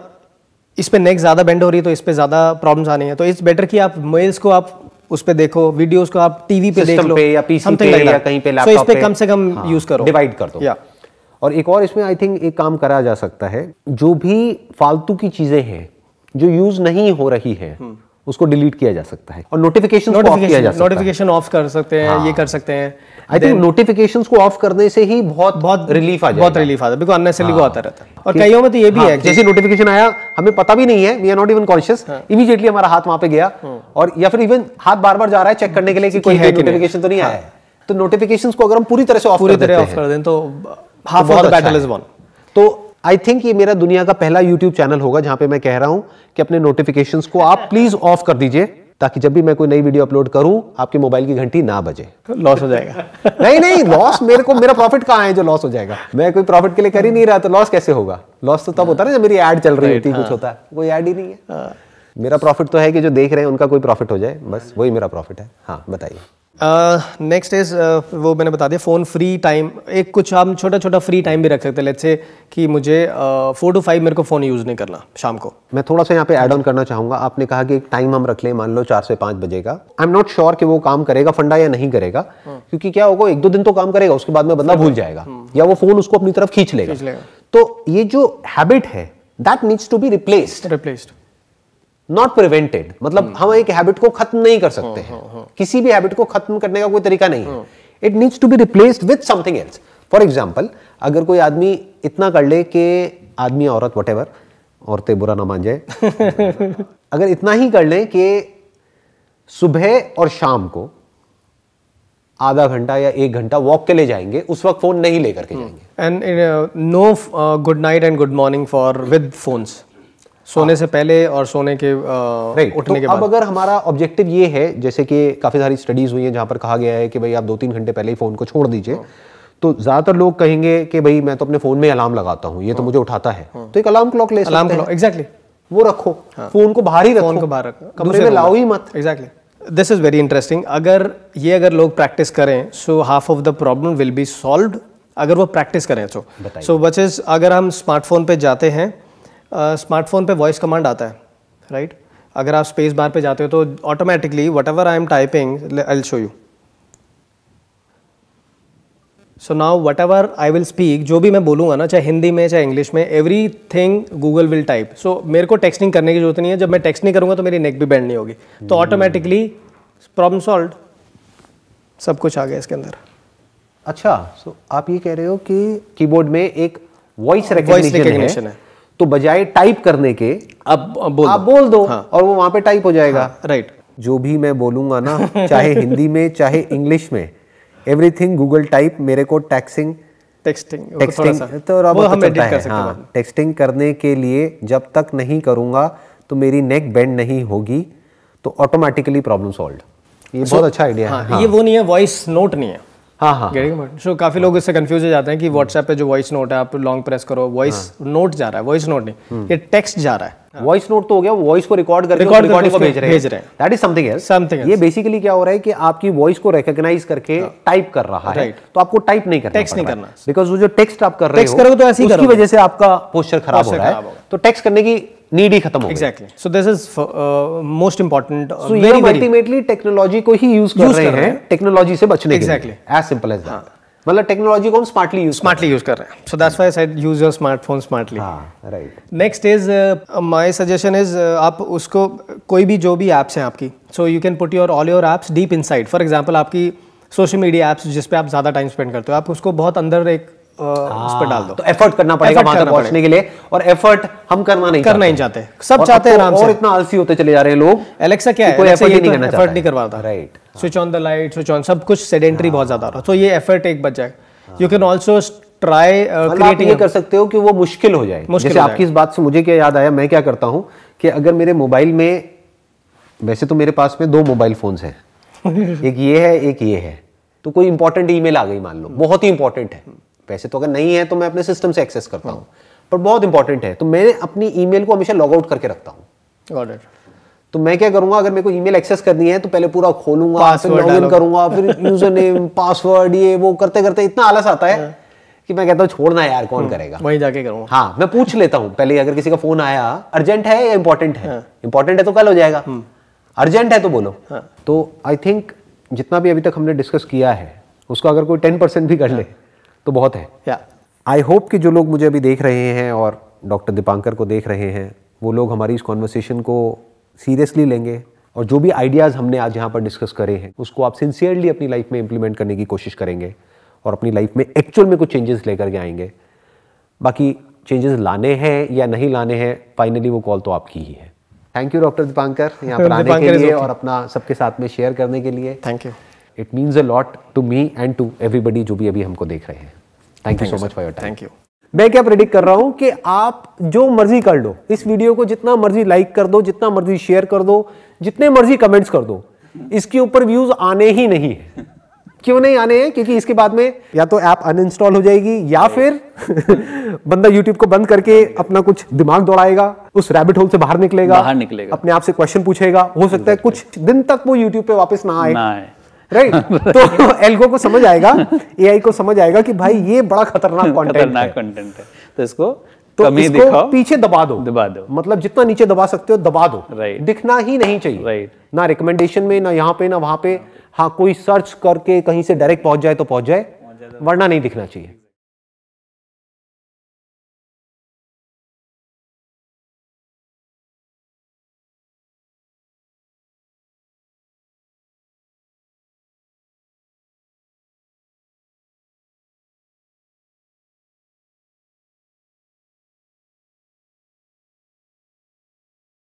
इस पे नेक ज़्यादा बेंड हो रही है तो इस पे ज़्यादा प्रॉब्लम्स आनी है। तो इट्स बेटर कि आप मेल्स को आप उस पे देखो वीडियोस को आप टीवी पे देख लो। पे या पीसी पे like या कहीं पे So, लैपटॉप इस पे कम से कम यूज़ करो। डिवाइड कर दो। या और एक और इसमें आई थिंक एक काम करा जा सकता है। जो भी फालतू की चीज़ें हैं जो यूज़ नहीं हो रही है उसको डिलीट किया जा सकता है और नोटिफिकेशन ऑफ़ किया जा नोटिफिकेशन सकता नोटिफिकेशन ऑफ़ कर सकते हैं ये कर सकते हैं। आई थिंक नोटिफिकेशन को ऑफ़ करने से ही बहुत बहुत रिलीफ आ जाएगा। बहुत रिलीफ आता है बिकॉज़ अननेसरली वो आता रहता है। और कईयों में तो ये भी हाँ, है जैसे नोटिफिकेशन आया हमें पता भी नहीं है we are not even conscious immediately हमारा हाथ वहाँ पे गया और या फिर इवन हाथ बार बार जा रहा है चेक करने के लिए कि कोई है नोटिफिकेशन तो नहीं आया है। तो नोटिफिकेशंस को अगर हम पूरी तरह से ऑफ़ पूरी तरह ऑफ़ कर दें तो half of the battle is won तो आई थिंक ये मेरा दुनिया का पहला यूट्यूब चैनल होगा जहाँ पे मैं कह रहा हूँ कि अपने नोटिफिकेशन को आप प्लीज़ ऑफ़ कर दीजिए ताकि जब भी मैं कोई नई वीडियो अपलोड करूँ आपके मोबाइल की घंटी ना बजे। लॉस हो जाएगा। *laughs* नहीं नहीं लॉस मेरे को मेरा प्रॉफिट कहाँ है जो लॉस हो जाएगा? मैं कोई प्रॉफिट के लिए कर ही नहीं रहा तो लॉस कैसे होगा? लॉस तो तब होता है ना जब मेरी एड चल रही होती है कुछ होता है। कोई एड ही नहीं है। मेरा प्रॉफिट तो है कि जो देख रहे हैं उनका कोई प्रॉफिट हो जाए बस वही मेरा प्रॉफिट है। हाँ बताइए। नेक्स्ट uh, इज़ uh, वो मैंने बता दिया फ़ोन फ्री टाइम एक कुछ हम छोटा छोटा फ्री टाइम भी रख सकते हैं. लेट्स से कि मुझे फोर टू फाइव मेरे को फ़ोन यूज़ नहीं करना शाम को. मैं थोड़ा सा यहाँ पे ऐड ऑन करना चाहूँगा. आपने कहा कि एक टाइम हम रख लें मान लो चार से पाँच बजे का. आई एम नॉट श्योर कि वो काम करेगा फंडा या नहीं करेगा. क्योंकि क्या होगा एक दो दिन तो काम करेगा उसके बाद में बंदा भूल जाएगा. या वो फ़ोन उसको अपनी तरफ़ खींच लेगा. लेगा। तो ये जो हैबिट है that needs to be replaced replaced not prevented मतलब हम एक हैबिट को खत्म नहीं कर सकते हैं किसी भी हैबिट को खत्म करने का कोई तरीका नहीं है। It needs to be replaced with something else for example अगर कोई आदमी इतना कर ले कि आदमी औरत वट एवर औरतें बुरा ना मान जाए। *laughs* अगर इतना ही कर लें कि सुबह और शाम को आधा घंटा या एक घंटा वॉक के लिए जाएँगे उस वक्त फ़ोन नहीं लेकर के जाएँगे। And no good night and good morning for with phones सोने से पहले और सोने के uh, राइट उठने के तो अब अगर हमारा ऑब्जेक्टिव ये है जैसे कि काफ़ी सारी स्टडीज़ हुई हैं जहाँ पर कहा गया है कि भाई आप दो तीन घंटे पहले ही फ़ोन को छोड़ दीजिए। तो ज़्यादातर लोग कहेंगे कि भाई मैं तो अपने फ़ोन में अलार्म लगाता हूँ ये तो मुझे उठाता है। तो एक अलार्म क्लॉक ले अलार्म हैं। एग्जैक्टली वो रखो फ़ोन को बाहर ही रखो। फ़ोन को बाहर रखो। कमरे में लाओ ही मत। Exactly this is very interesting अगर ये अगर लोग प्रैक्टिस करें so half of the problem will be solved अगर वो प्रैक्टिस करें तो सो बच अगर हम स्मार्टफ़ोन पे जाते हैं स्मार्टफ़ोन पे वॉइस कमांड आता है राइट अगर आप स्पेस बार पे जाते हो तो automatically whatever I am typing I show you so now whatever I will speak जो भी मैं बोलूँगा ना चाहे हिंदी में चाहे इंग्लिश में every thing Google will type so मेरे को टेक्सटिंग करने की ज़रूरत नहीं है। जब मैं टेक्स्ट नहीं करूँगा तो मेरी नेक भी बैंड नहीं होगी। तो ऑटोमेटिकली प्रॉब्लम सॉल्व सब कुछ आ गया इसके अंदर। अच्छा सो so, आप ये कह रहे हो कि कीबोर्ड में एक वॉइस रिकग्निशन है। है। तो बजाय टाइप करने के अब बोल आप बोल दो हाँ। और वो वहाँ पे टाइप हो जाएगा। हाँ, राइट जो भी मैं बोलूँगा ना चाहे *laughs* हिंदी में चाहे इंग्लिश में एवरीथिंग गूगल टाइप मेरे को टैक्सिंग टेक्सटिंग टेक्सटिंग तो वो हम एडिट कर सकते हैं बाद में। हाँ टेक्सटिंग करने के लिए जब तक नहीं करूँगा तो मेरी नेक बेंड नहीं होगी तो ऑटोमेटिकली प्रॉब्लम सॉल्व ये बहुत अच्छा आइडिया है। हाँ, ये वो नहीं है वॉइस नोट नहीं है। हाँ हाँ सो काफ़ी लोग इससे कंफ्यूज हो जाते हैं कि व्हाट्सएप पे जो वॉइस नोट है आप लॉन्ग प्रेस करो वॉइस नोट जा रहा है वॉइस नोट नहीं ये टेक्स्ट जा रहा है। वॉइस नोट तो हो गया वॉइस को रिकॉर्ड करके Record रिकॉर्डिंग को भेज रहे भेज रहे हैं। That is something else else. ये बेसिकली क्या हो रहा है कि आपकी वॉइस को रिकॉग्नाइज करके टाइप कर रहा है तो आपको टाइप नहीं करना Text नहीं करना। बिकॉज़ वो जो टेक्स्ट आप कर रहे हो करोगे तो ऐसे ही उसकी वजह से आपका पोस्चर खराब हो रहा है। तो टेक्स्ट करने की नीड ही खत्म हो exactly so this is most important हम अल्टीमेटली टेक्नोलॉजी को ही यूज़ कर रहे कर रहे हैं। टेक्नोलॉजी से बचने. लिए। एज सिंपल एज दैट मतलब टेक्नोलॉजी को हम स्मार्टली यूज़ स्मार्टली यूज़ कर रहे हैं। So that's why I use your smartphone smartly हाँ right next is my suggestion is आप उसको कोई भी जो भी एप्स हैं आपकी so you can put your all your apps deep inside for example आपकी सोशल मीडिया एप्स जिस पे आप ज़्यादा टाइम स्पेंड करते हो आप उसको बहुत अंदर एक उस पर डाल दो। तो एफर्ट करना पड़ेगा वहाँ तक पहुँचने के लिए। और एफर्ट हम करना नहीं करना नहीं चाहते। सब चाहते हैं आराम से। और इतना आलसी होते चले जा रहे हैं लोग एलेक्सा क्या है? कोई ये नहीं तो करना चाहता नहीं है। करवाता Right. Switch on the light switch on सब कुछ सेडेंटरी बहुत ज़्यादा रहा। तो ये एफर्ट एक बच जाएगा you can also try creating कर सकते हो कि वो मुश्किल हो जाए। जैसे हो आपकी इस बात से मुझे क्या याद आया मैं क्या करता हूँ कि अगर मेरे मोबाइल में वैसे तो मेरे पास में दो मोबाइल फोन्स हैं। *laughs* एक ये है एक ये है। तो कोई इंपॉर्टेंट ईमेल आ गई मान लो। बहुत ही इंपॉर्टेंट है। वैसे तो अगर नहीं है तो मैं अपने सिस्टम से एक्सेस करता हूँ। पर बहुत इंपॉर्टेंट है। तो मैं अपनी ईमेल को हमेशा लॉग आउट करके रखता हूँ। तो मैं क्या करूँगा अगर मेरे को ईमेल एक्सेस करनी है तो पहले पूरा खोलूँगा फिर लॉगिन करूँगा फिर यूज़र नेम पासवर्ड ये वो करते करते इतना आलस आता है कि मैं कहता हूँ छोड़ना है यार कौन करेगा? वहीं जाके करूँगा। हाँ मैं पूछ लेता हूँ। पहले अगर किसी का फ़ोन आया अर्जेंट है या इंपॉर्टेंट है? इंपॉर्टेंट है तो कल हो जाएगा। अर्जेंट है तो बोलो। तो आई थिंक जितना भी अभी तक हमने डिस्कस किया है उसका अगर कोई टेन परसेंट भी कर ले तो बहुत है। आई होप कि जो लोग मुझे अभी देख रहे हैं और डॉक्टर दीपांकर को देख रहे हैं वो लोग हमारी इस कॉन्वर्सेशन को सीरियसली लेंगे और जो भी आइडियाज़ हमने आज यहाँ पर डिस्कस करे हैं उसको आप सिंसियरली अपनी लाइफ में इम्प्लीमेंट करने की कोशिश करेंगे और अपनी लाइफ में एक्चुअल में कुछ चेंजेस लेकर के आएँगे। बाकी चेंजेस लाने हैं या नहीं लाने हैं फाइनली वो कॉल तो आपकी ही है। थैंक यू डॉक्टर दीपांकर यहाँ पर आने के लिए और अपना सबके साथ में शेयर करने के लिए। Thank you it means a lot to me and to everybody जो भी अभी हमको देख रहे हैं। Thank you so much for your time thank you मैं क्या प्रेडिक्ट कर रहा हूँ कि आप जो मर्ज़ी कर लो इस वीडियो को जितना मर्ज़ी लाइक कर दो जितना मर्ज़ी शेयर कर दो जितने मर्ज़ी कमेंट्स कर दो इसके ऊपर व्यूज़ आने ही नहीं है। क्यों नहीं आने हैं? क्योंकि इसके बाद में या तो ऐप अनइंस्टॉल हो जाएगी या फिर *laughs* बंदा यूट्यूब को बंद करके अपना कुछ दिमाग दौड़ाएगा उस रैबिट होल से बाहर निकलेगा बाहर निकलेगा। अपने आप से क्वेश्चन पूछेगा। हो सकता है कुछ दिन तक वो यूट्यूब पे वापस ना आए। ना आए। राइट *laughs* *laughs* तो एल्गो को समझ आएगा एआई को समझ आएगा कि भाई ये बड़ा खतरनाक कॉन्टेंट खतरनाक है कंटेंट है। तो इसको तो इसको पीछे दबा दो। दबा दो। मतलब जितना नीचे दबा सकते हो दबा दो। राइट दिखना ही नहीं चाहिए। राइट ना रिकमेंडेशन में ना यहाँ पे ना वहाँ पे। हाँ कोई सर्च करके कहीं से डायरेक्ट पहुँच जाए तो पहुँच जाए। वरना नहीं दिखना चाहिए।